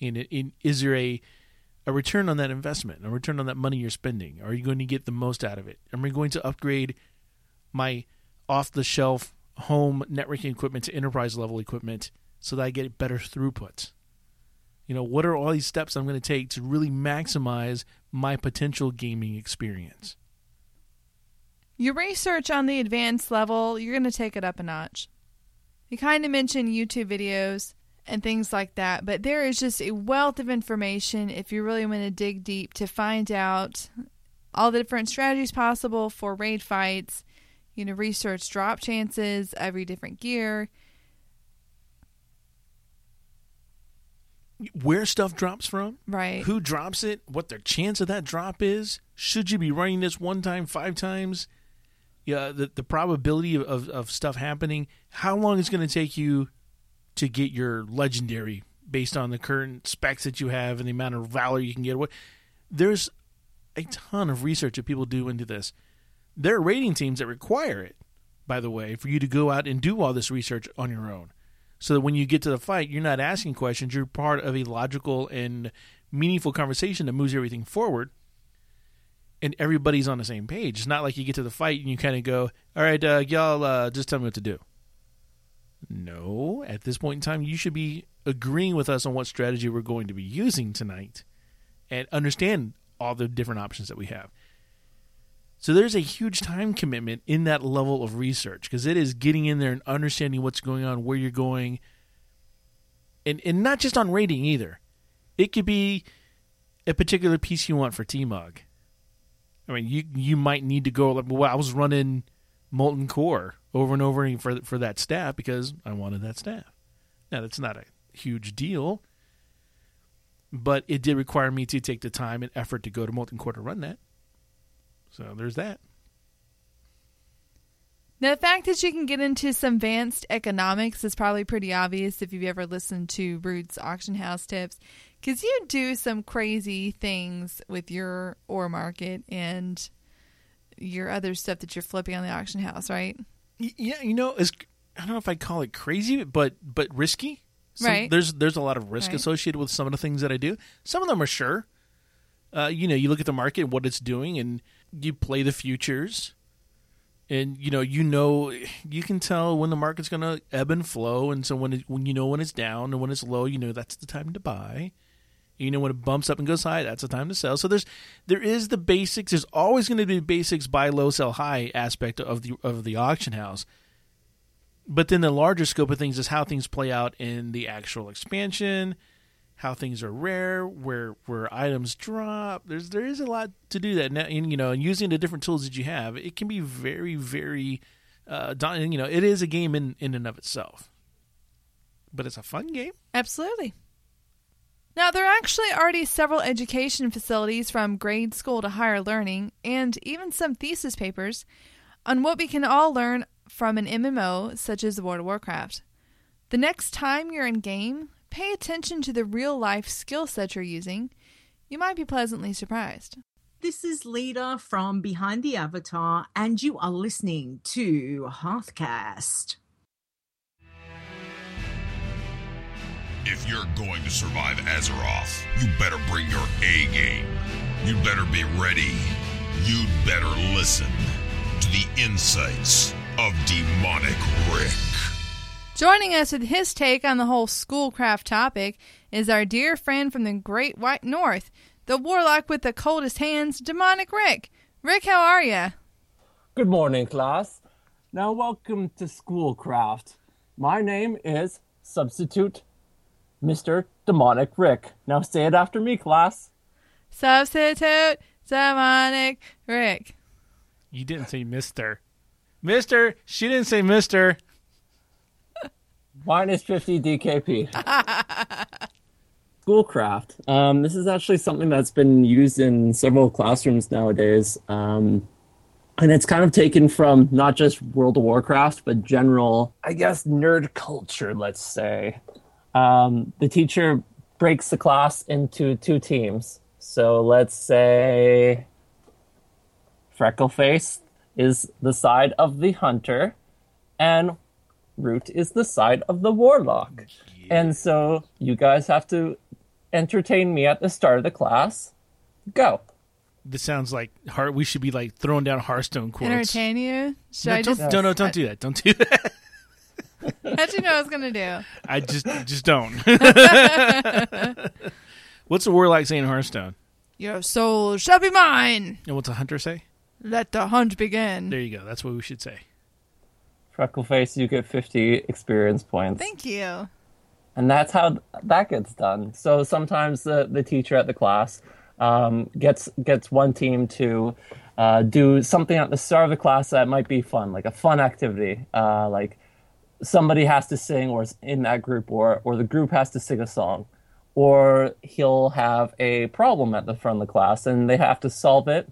And is there a a return on that investment, a return on that money you're spending? Are you going to get the most out of it? Am I going to upgrade my off the shelf home networking equipment to enterprise level equipment so that I get better throughput? You know, what are all these steps I'm going to take to really maximize my potential gaming experience? Your research on the advanced level, you're going to take it up a notch. You kind of mentioned YouTube videos and things like that, but there is just a wealth of information if you really want to dig deep to find out all the different strategies possible for raid fights, you know, research drop chances, every different gear. Where stuff drops from, Right. who drops it, what their chance of that drop is. Should you be running this one time, five times? Yeah, the the probability of, of, stuff happening. How long it's going to take you to get your legendary based on the current specs that you have and the amount of valor you can get? What there's a ton of research that people do into this. There are raiding teams that require it, by the way, for you to go out and do all this research on your own. So that when you get to the fight, you're not asking questions, you're part of a logical and meaningful conversation that moves everything forward. And everybody's on the same page. It's not like you get to the fight and you kind of go, "All right, uh, y'all, uh, just tell me what to do." No, at this point in time, you should be agreeing with us on what strategy we're going to be using tonight, and understand all the different options that we have. So there's a huge time commitment in that level of research because it is getting in there and understanding what's going on, where you're going, and and not just on raiding either. It could be a particular piece you want for T-Mog. I mean, you you might need to go like, well, I was running molten core over and over again for for that staff because I wanted that staff. Now that's not a huge deal, but it did require me to take the time and effort to go to molten core to run that. So there's that. Now, the fact that you can get into some advanced economics is probably pretty obvious if you've ever listened to Root's auction house tips, because you do some crazy things with your ore market and your other stuff that you're flipping on the auction house, right? Yeah, you know, it's, I don't know if I call it crazy, but but risky. Some- Right. There's there's a lot of risk Right. associated with some of the things that I do. Some of them are sure. Uh, you know, you look at the market what it's doing, and you play the futures, and you know, you know, you can tell when the market's going to ebb and flow, and so when it, when you know when it's down and when it's low, you know that's the time to buy. You know when it bumps up and goes high, that's the time to sell. So there's there is the basics. There's always going to be basics buy low, sell high aspect of the of the auction house. But then the larger scope of things is how things play out in the actual expansion, how things are rare, where where items drop. There's there is a lot to do that. Now, and, you know, and using the different tools that you have, it can be very very uh. You know, it is a game in in and of itself, but it's a fun game. Absolutely. Now, there are actually already several education facilities from grade school to higher learning, and even some thesis papers on what we can all learn from an MMO such as World of Warcraft. The next time you're in game, pay attention to the real life skill set you're using. You might be pleasantly surprised. This is Leader from Behind the Avatar, and you are listening to Hearthcast. If you're going to survive Azeroth, you better bring your A game. You better be ready. You'd better listen to the insights of Demonic Rick. Joining us with his take on the whole schoolcraft topic is our dear friend from the Great White North, the warlock with the coldest hands, Demonic Rick. Rick, how are you? Good morning, class. Now, welcome to Schoolcraft. My name is Substitute Mr. Demonic Rick. Now, say it after me, class. Substitute Demonic Rick. You didn't say Mister. Mister. She didn't say Mister. Minus 50 DKP. Schoolcraft. Um, this is actually something that's been used in several classrooms nowadays. Um, and it's kind of taken from not just World of Warcraft, but general, I guess, nerd culture, let's say. Um, the teacher breaks the class into two teams. So let's say Freckleface is the side of the hunter, and Root is the side of the warlock. And so you guys have to entertain me at the start of the class. Go. This sounds like heart. We should be like throwing down Hearthstone quotes. Entertain you? Should No, I don't, just don't, no, don't do that. Don't do that. How'd you know I was gonna do? I just just don't. what's a warlock say in Hearthstone? Your soul shall be mine. And what's a hunter say? Let the hunt begin. There you go. That's what we should say. Freckleface, you get 50 experience points. Thank you. and that's how that gets done. So sometimes the, the teacher at the class um, gets gets one team to uh, do something at the start of the class that might be fun, like a fun activity, uh, like somebody has to sing or is in that group, or or the group has to sing a song, or he'll have a problem at the front of the class and they have to solve it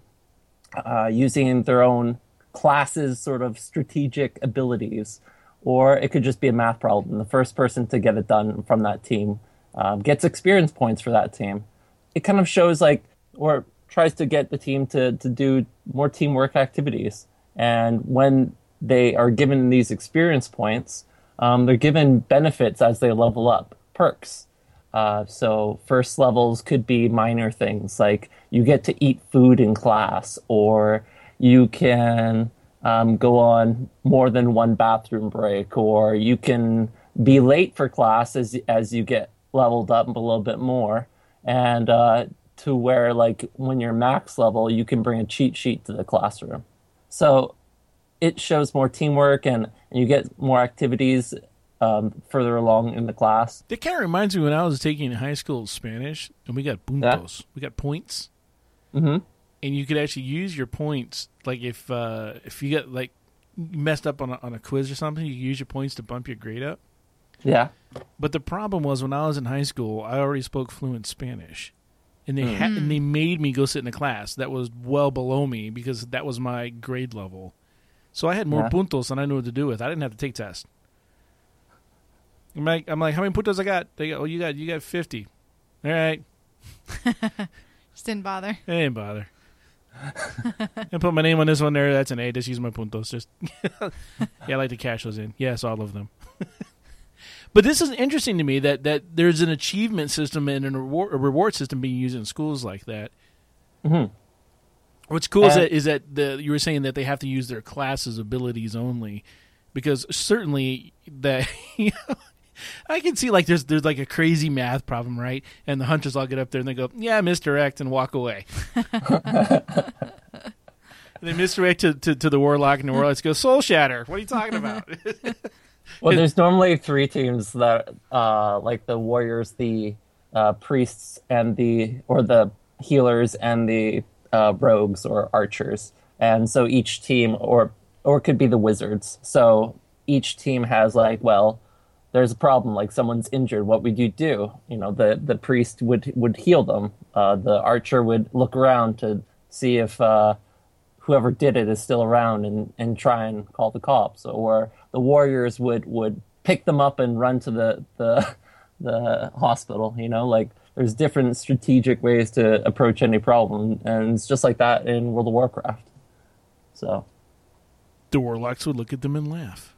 uh, using their own class's sort of strategic abilities, or it could just be a math problem. The first person to get it done from that team um, gets experience points for that team. It kind of shows like, or tries to get the team to, to do more teamwork activities. And when they are given these experience points, um, they're given benefits as they level up, perks. Uh, so first levels could be minor things like you get to eat food in class, or you can um, go on more than one bathroom break, or you can be late for class as as you get leveled up a little bit more, and uh, to where like when you're max level, you can bring a cheat sheet to the classroom. So it shows more teamwork, and, and you get more activities um, further along in the class. That kind of reminds me when I was taking high school Spanish and we got puntos, we got points, hmm and you could actually use your points. Like if uh, if you get like messed up on a, on a quiz or something, you use your points to bump your grade up. Yeah. But the problem was when I was in high school, I already spoke fluent Spanish, and they ha- and they made me go sit in a class that was well below me because that was my grade level. So I had more Yeah. puntos than I knew what to do with. I didn't have to take tests. I'm like, I'm like, how many puntos I got? They go, oh, you got you got fifty. All right, Just didn't bother. I didn't bother. I put my name on this one there. That's an A. Just use my puntos. Just yeah, I like to cash those in. Yes, all of them. but this is interesting to me that that there's an achievement system and a reward, a reward system being used in schools like that. Mhm. What's cool is that is that the you were saying that they have to use their classes abilities only, because certainly that you know, I can see like there's there's like a crazy math problem, right? And the hunters all get up there and they go, "Yeah, misdirect," and walk away. They misdirect to, to, to the warlock, and the warlock goes, "Soul shatter." What are you talking about? Well, there's normally three teams that, uh, like the warriors, the uh, priests, and the or the healers and the uh, rogues or archers, and so each team, or or it could be the wizards. So each team has like, well, there's a problem, like someone's injured. What would you do? You know, the the priest would would heal them. Uh, the archer would look around to see if. Uh, whoever did it is still around and, and try and call the cops or the warriors would, would pick them up and run to the, the the hospital you know like there's different strategic ways to approach any problem and it's just like that in world of warcraft so the warlocks would look at them and laugh.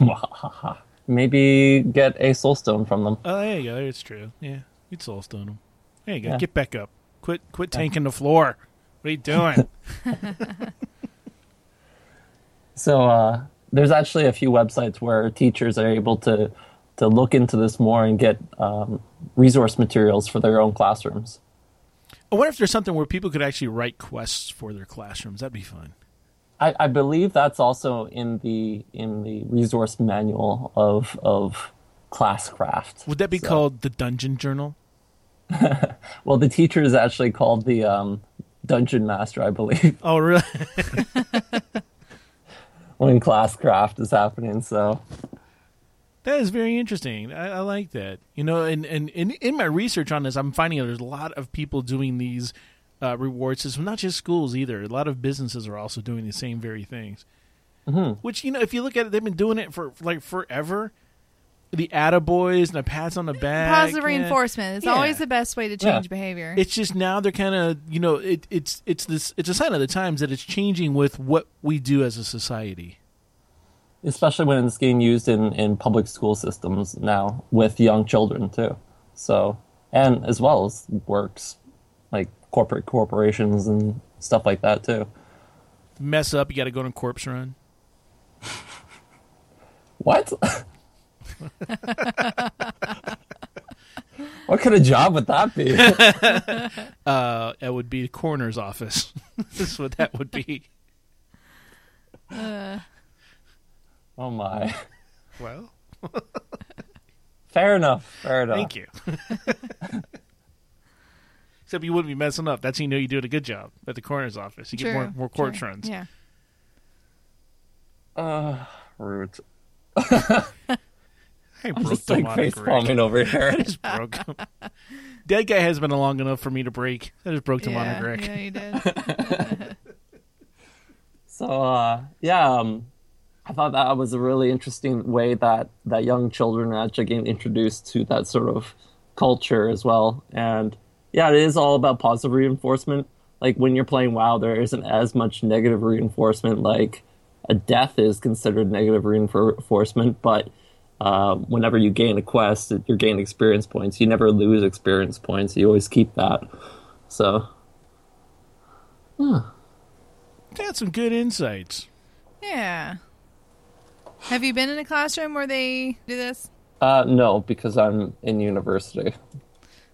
maybe get a soul stone from them Oh, there you go. It's true. Yeah, you'd soulstone them. There you go. Yeah. Get back up. Quit quit tanking the floor. What are you doing? So uh, there's actually a few websites where teachers are able to to look into this more and get um, resource materials for their own classrooms. I wonder if there's something where people could actually write quests for their classrooms. That'd be fun. I, I believe that's also in the in the resource manual of of classcraft. Would that be So- called the Dungeon Journal? Well, the teacher is actually called the um, dungeon master, I believe, Oh, really? when classcraft is happening. So that is very interesting. I, I like that. You know, and, and, and in my research on this, I'm finding out there's a lot of people doing these uh, reward systems, not just schools either. A lot of businesses are also doing the same very things. Which, you know, if you look at it, they've been doing it for like forever. The attaboys and the pats on the back. Positive reinforcement It's Yeah. always the best way to Yeah. change behavior. it's just now they're kind of you know it, it's it's this it's a sign of the times that it's changing with what we do as a society especially when it's getting used in in public school systems now with young children too. So and as well as works like corporate corporations and stuff like that too. mess up you got to go on corpse run What? What kind of job would that be? Uh, it would be the coroner's office. That's what that would be. Uh, oh my. Well, Fair enough. Fair enough. thank you. Except you wouldn't be messing up. That's how you know you're doing a good job at the coroner's office. You get more more court true. runs. Yeah. Uh, rude. I I'm broke just the like monogram. face palming over here. I just broke him. Dead guy has been long enough for me to break. I just broke the yeah, monogram. yeah, you did. So uh, yeah, um, I thought that was a really interesting way that that young children are actually getting introduced to that sort of culture as well. And yeah, it is all about positive reinforcement. Like when you're playing WoW, there isn't as much negative reinforcement. Like a death is considered negative reinforcement, but uh, whenever you gain a quest, you're gaining experience points. You never lose experience points. You always keep that. So Got some good insights. yeah. Have you been in a classroom where they do this? Uh, no, because I'm in university.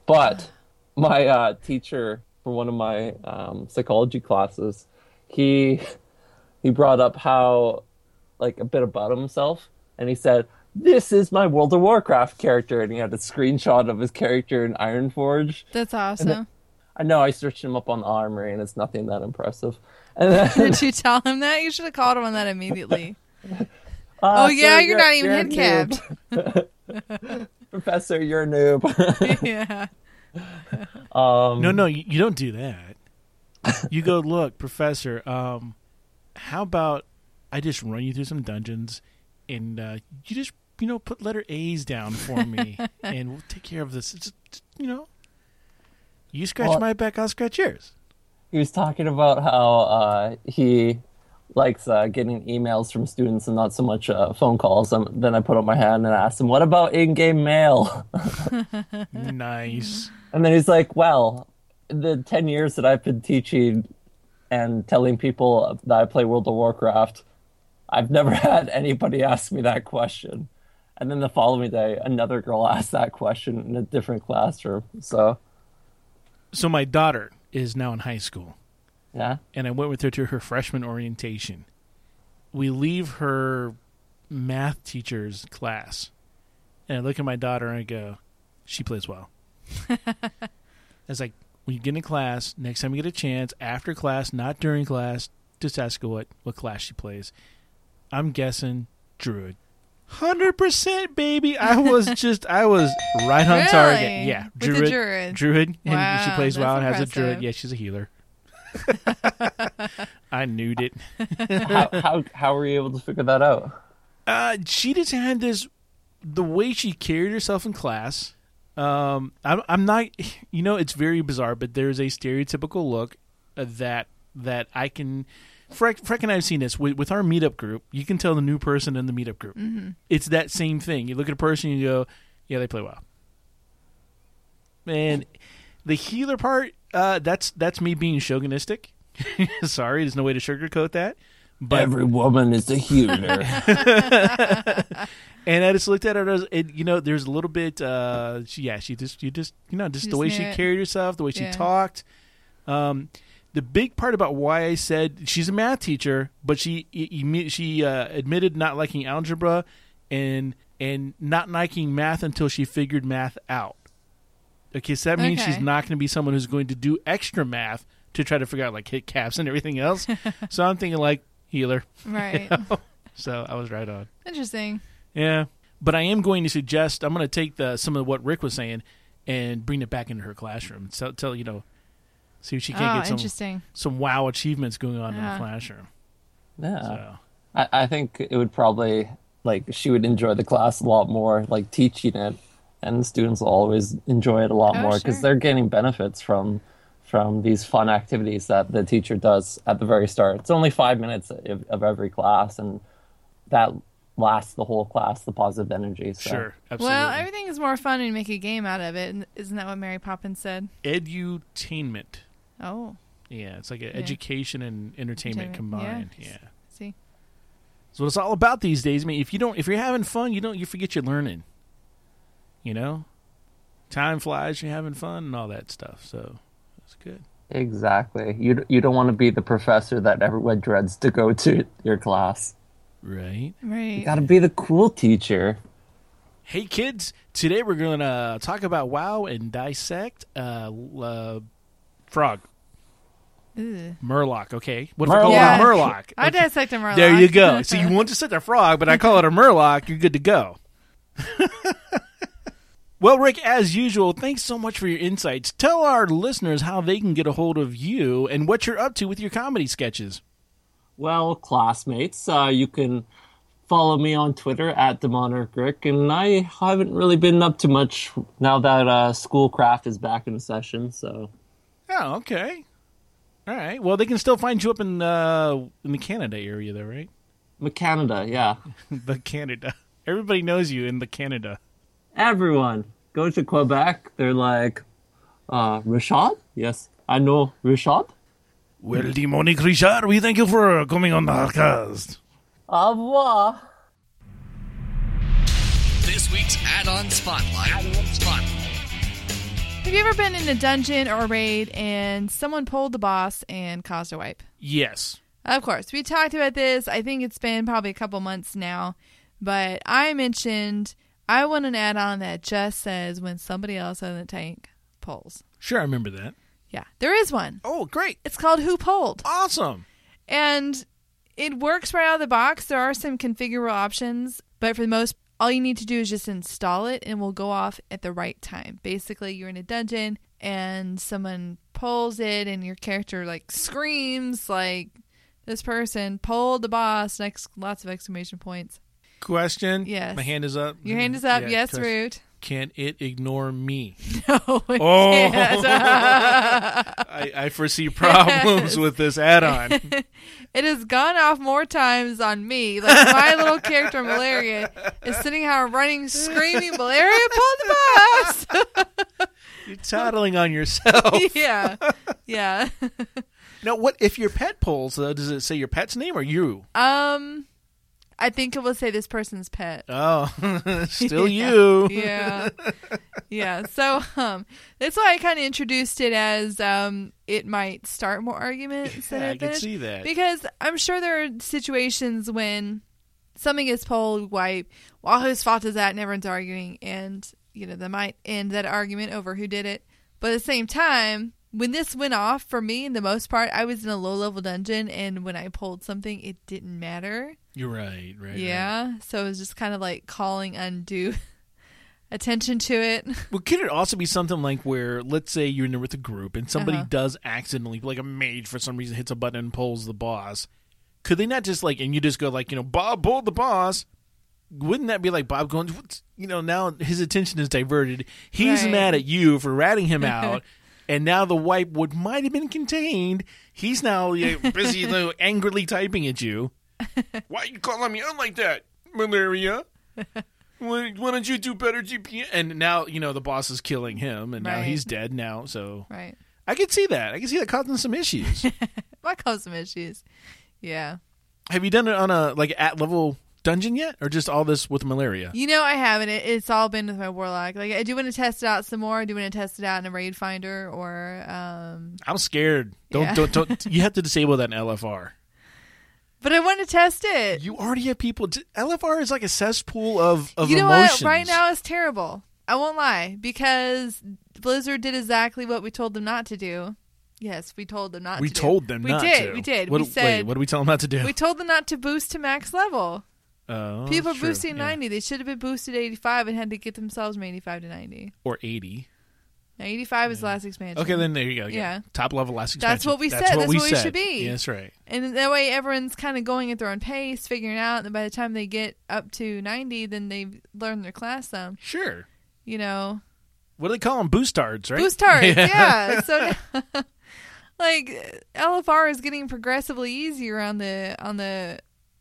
But my uh, teacher for one of my um, psychology classes, he he brought up how like a bit about himself, and he said, "This is my World of Warcraft character," and he had a screenshot of his character in Ironforge. That's awesome. I know I searched him up on the Armory, and it's nothing that impressive. And then, Did you tell him that? You should have called him on that immediately. "Ah, oh yeah, sir, you're, not even you're a head capped. Professor. You're a noob. yeah. um, No, no, you, you don't do that. you go, look, Professor. Um, how about I just run you through some dungeons, and uh, you just you know put letter A's down for me, and we'll take care of this. It's just, you know, you scratch Well- my back, I'll scratch yours. he was talking about how uh, he likes uh, getting emails from students and not so much uh, phone calls. Um, then I put up my hand and asked him, "What about in-game mail?" Nice. and then he's like, "Well, the ten years that I've been teaching and telling people that I play World of Warcraft, I've never had anybody ask me that question." And then the following day, another girl asked that question in a different classroom. So, So my daughter is now in high school. Yeah. and I went with her to her freshman orientation. We leave her math teacher's class, and I look at my daughter and I go, "She plays WoW." I was like, "When you get in class, next time you get a chance, after class, not during class, just ask her what what class she plays." I'm guessing Druid. Hundred percent, baby. I was just, I was right on target. Really? Yeah, With the Druid, Druid. Druid, and she plays WoW and has a. Druid. Yeah, she's a healer. I knew it. how how how were you able to figure that out? Uh, she just had this the way she carried herself in class. Um, I'm, I'm not, you know, it's very bizarre, but there's a stereotypical look uh, that that I can. Freck, Freck and I have seen this with, with our meetup group. You can tell the new person in the meetup group. Mm-hmm. It's that same thing. You look at a person, you go, "Yeah, they play WoW." And the healer part, uh, that's that's me being chauvinistic. Sorry, there's no way to sugarcoat that. But Every woman is a healer. And I just looked at her as, it, you know, there's a little bit, uh, she, yeah, she just, you just, you know, just You the way she it. carried herself, the way she Yeah. talked. Um, the big part about why I said she's a math teacher, but she she uh, admitted not liking algebra and and not liking math until she figured math out. Okay, so that means she's not going to be someone who's going to do extra math to try to figure out like hit caps and everything else. so I'm thinking like healer. Right. So I was right on. Interesting. Yeah, but I am going to suggest I'm going to take the some of what Rick was saying and bring it back into her classroom. So tell you know, see if she can oh, get some interesting. some wow achievements going on in the classroom. Yeah. So I, I think it would probably like she would enjoy the class a lot more, like teaching it, and the students will always enjoy it a lot Oh, more because sure. they're getting benefits from from these fun activities that the teacher does at the very start. It's only five minutes of, of every class, and that lasts the whole class. The positive energy. So. sure, absolutely. Well, everything is more fun when you make a game out of it. and Isn't that what Mary Poppins said? edutainment. Oh, Yeah, it's like a education and entertainment Entertainment, combined. yeah. Yeah. see. That's what it's all about these days. I mean, if you don't, if you're having fun, you don't, you forget you're learning. You know, time flies. You're having fun and all that stuff. So it's good. Exactly. You you don't want to be the professor that everyone dreads to go to your class. Right. Right. You got to be the cool teacher. Hey kids, today we're going to talk about WoW and dissect uh, uh frog. Ugh. Murloc, okay. What if I call Yeah. it a Murloc? I dissect a Murloc. There you go. So you want to set a frog, but I call it a Murloc, you're good to go. well, Rick, as usual, thanks so much for your insights. Tell our listeners how they can get a hold of you and what you're up to with your comedy sketches. Well, classmates, uh, you can follow me on Twitter at Rick, and I haven't really been up to much now that uh, Schoolcraft is back in session. So Oh, okay. All right. Well, they can still find you up in uh, in the Canada area, though, right? The Canada, yeah, the Canada. Everybody knows you in the Canada. Everyone go to Quebec. They're like, uh, Richard? Yes, I know Richard. Well, Demonic Richard, we thank you for coming on the podcast. Au revoir. This week's add-on spotlight. Spotlight. Have you ever been in a dungeon or a raid and someone pulled the boss and caused a wipe? Yes. Of course, we talked about this. I think it's been probably a couple months now, but I mentioned I want an add-on that just says when somebody else on the tank pulls. Sure, I remember that. Yeah, there is one. Oh, great. It's called Who Pulled, Awesome. and it works right out of the box. There are some configurable options, but for the most, all you need to do is just install it, and it will go off at the right time. Basically, you're in a dungeon and someone pulls it, and your character like screams like. This person pulled the boss. Next, lots of exclamation points. Question? Yes. My hand is up. Your hand is up. Yeah, yes, question. Root. Can it ignore me? No, it Oh. can't. I, I foresee problems with this add-on. it has gone off more times on me. Like my little character Malaria is sitting here running, screaming, "Malaria, pull the boss!" You're toddling on yourself. yeah, yeah. Now, what if your pet pulls? Though, does it say your pet's name or you? Um, I think it will say this person's pet. Oh, still you. yeah yeah so um that's why i kind of introduced it as um it might start more arguments Yeah, I can see that. because i'm sure there are situations when something gets pulled wipe well whose fault is that and everyone's arguing and you know that might end that argument over who did it but at the same time when this went off for me in the most part i was in a low level dungeon and when i pulled something it didn't matter You're right, right. right. yeah, so it was just kind of like calling undue attention to it. Well, could it also be something like where, let's say you're in there with a group and somebody Uh-huh. does accidentally, like a mage for some reason, hits a button and pulls the boss? Could they not just like, and you just go like, you know, Bob pulled the boss? Wouldn't that be like Bob going, you know, now his attention is diverted. He's Right. mad at you for ratting him out, and now the wipe would might have been contained. He's now you know, busy you know, angrily typing at you. Why you calling me out like that, malaria? Why, why don't you do better DPS? And now you know the boss is killing him, and now Right. he's dead now. So Right. I can see that. I can see that causing some issues. Might cause some issues. Yeah. Have you done it on a like at level dungeon yet, or just all this with malaria? You know, I haven't. It, it's all been with my warlock. Like, I do want to test it out some more. I do want to test it out in a raid finder or, um, I'm scared. Don't Yeah. don't don't. You have to disable that in LFR. But I want to test it. You already have people. LFR is like a cesspool of, of you know emotions. what? Right now is terrible. I won't lie because Blizzard did exactly what we told them not to do. Yes, we told them not. We to told them. We not did. To. We did. What, we said. Wait, what did we tell them not to do? We told them not to boost to max level. Oh, people are boosting 90. They should have been boosted 85 and had to get themselves from 85 to 90 or 80. No, 85 is the last expansion. Okay, then there you go. Yeah. Yeah. Top level last expansion. That's what we said. That's what we should be. Yeah, that's right. And that way everyone's kind of going at their own pace, figuring out. And by the time they get up to 90, then they've learned their class some. Sure. You know, What do they call them? Boostards, right? boostards. Yeah. So like LFR is getting progressively easier on the on the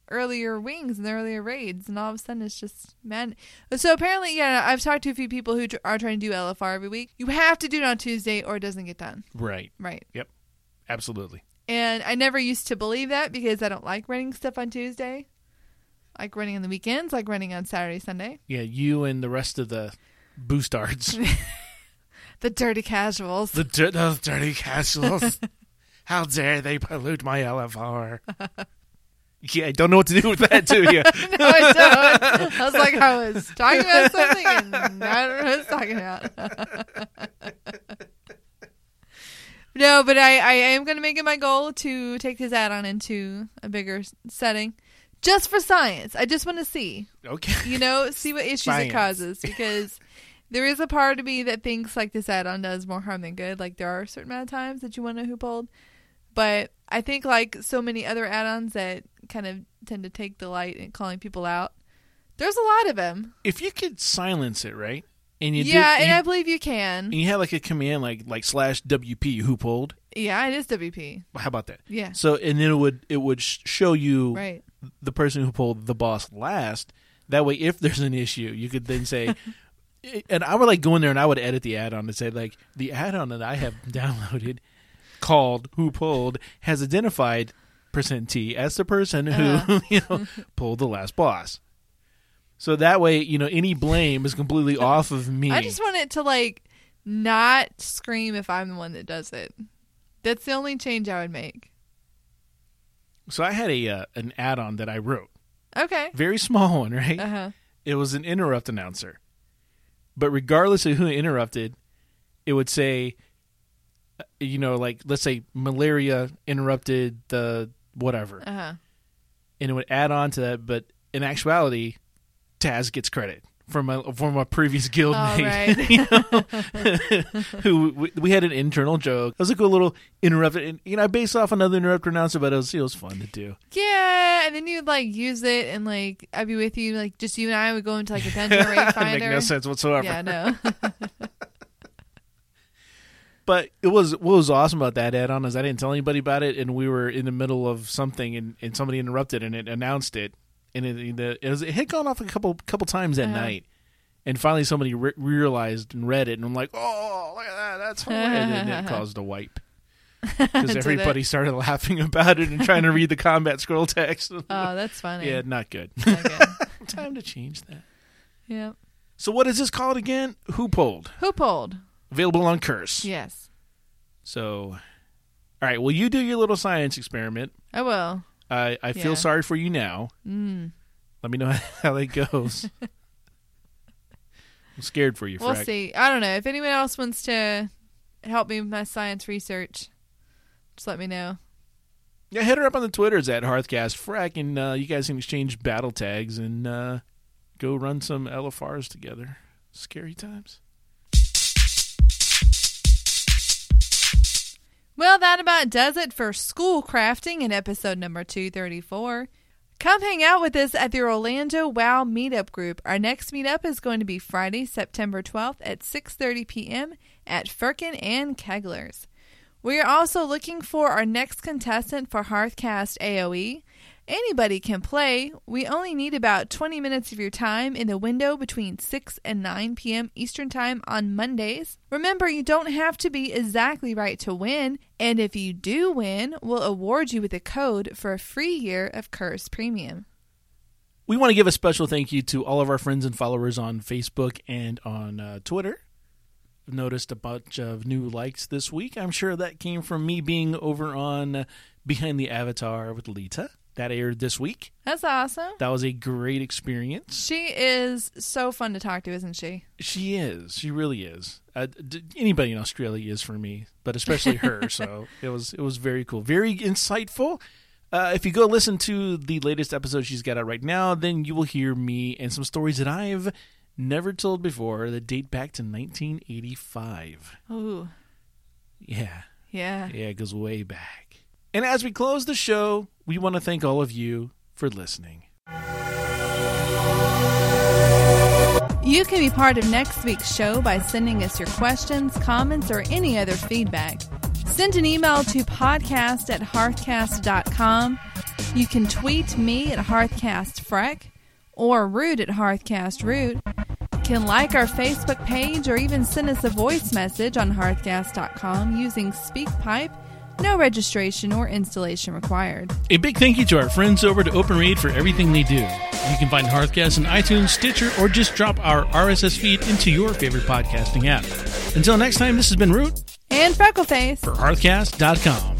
earlier wings and the earlier raids, and all of a sudden it's just man. So apparently, yeah, I've talked to a few people who tr- are trying to do LFR every week. You have to do it on Tuesday, or it doesn't get done. Right. Right. Yep. Absolutely. And I never used to believe that because I don't like writing stuff on Tuesday. like running on the weekends, like running on Saturday, Sunday. Yeah, you and the rest of the boostards. The dirty casuals. the dir- those dirty casuals. How dare they pollute my LFR? yeah, I don't know what to do with that, do you? no, I don't. I was like, I was talking about something, and I don't know what I was talking about. no, but I, I am going to make it my goal to take this add-on into a bigger setting, just for science. I just want to see, okay. you know, see what issues Science. it causes because. There is a part of me that thinks like this add-on does more harm than good. Like there are a certain amount of times that you want to hoop hold, but I think like so many other add-ons that kind of tend to take delight in calling people out. There's a lot of them. If you could silence it, right? And you yeah, did, and you, I believe you can. and you had like a command like like slash WP who pulled. Yeah, it is WP. How about that? Yeah. So and then it would it would show you Right. the person who pulled the boss last. That way, if there's an issue, you could then say. Eh, and I would like go in there and I would edit the add-on and say like the add-on that I have downloaded called "Who Pulled" has identified percent T as the person who Uh-huh. you know pulled the last boss. So that way, you know, any blame is completely off of me. I just want it to like not scream if I'm the one that does it. That's the only change I would make. so I had a uh, an add-on that I wrote, Okay. very small one, right? Uh huh. it was an interrupt announcer. But regardless of who interrupted, it would say, uh, you know, like let's say malaria interrupted the whatever, Uh huh. and it would add on to that. But in actuality, Taz gets credit from a from a previous guild Oh, right. who we, we had an internal joke. It was like a little interrupt, and you know, I based off another interrupt announcer, but it was it was fun to do. Yeah, and then you'd like use it, and like I'd be with you, like just you and I would go into like a dungeon raid Make finder. no sense whatsoever. Yeah, no. But it was what was awesome about that add-on is I didn't tell anybody about it, and we were in the middle of something, and, and somebody interrupted, and it announced it, and it, it, was, it had gone off a couple couple times at Uh-huh. night, and finally somebody re- realized and read it, and I'm like, oh, look at that, that's hilarious, and it caused a wipe because everybody started laughing about it and trying to read the combat scroll text. oh, that's funny. yeah, not good. Okay. Time to change that. yeah. So what is this called again? Who pulled? Who pulled? Available on Curse. Yes, So, all right. Well, you do your little science experiment. I will. I I feel Yeah. sorry for you now. Mm. Let me know how that goes. I'm scared for you, We'll Freck. see. I don't know if anyone else wants to help me with my science research. Just let me know. Yeah, hit her up on the Twitters at Hearthcast Freck, and uh, you guys can exchange battle tags and uh, go run some LFRs together. Scary times. Well, that about does it for school crafting in episode number 234. Come hang out with us at the Orlando WoW Meetup Group. Our next meetup is going to be Friday, September 12th at 6:30 p.m. at Firkin and Kegler's. We are also looking for our next contestant for Hearthcast AoE. Anybody can play. We only need about 20 minutes of your time in the window between 6 and 9 p.m. Eastern Time on Mondays. Remember, you don't have to be exactly right to win, and if you do win, we'll award you with a code for a free year of Curse Premium. We want to give a special thank you to all of our friends and followers on Facebook and on uh, Twitter. I've noticed a bunch of new likes this week. I'm sure that came from me being over on uh, Behind the Avatar with Lita. That aired this week. That's awesome. That was a great experience. She is so fun to talk to, isn't she? She is. She really is. Uh, d- anybody in Australia is for me, but especially her. so it was it was very cool, very insightful. Uh, if you go listen to the latest episode she's got out right now, then you will hear me and some stories that I've never told before that date back to 1985. Ooh, Yeah, yeah. yeah, it goes way back. And as we close the show, we want to thank all of you for listening. You can be part of next week's show by sending us your questions, comments, or any other feedback. Send an email to podcast at hearthcast.com. You can tweet me at hearthcastfreck or root at hearthcastroot. Can like our Facebook page or even send us a voice message on hearthcast.com using SpeakPipe. No registration or installation required. A big thank you to our friends over to OpenRaid for everything they do. You can find Hearthcast on iTunes, Stitcher, or just drop our RSS feed into your favorite podcasting app. Until next time, this has been Root And Freckleface. for Hearthcast.com.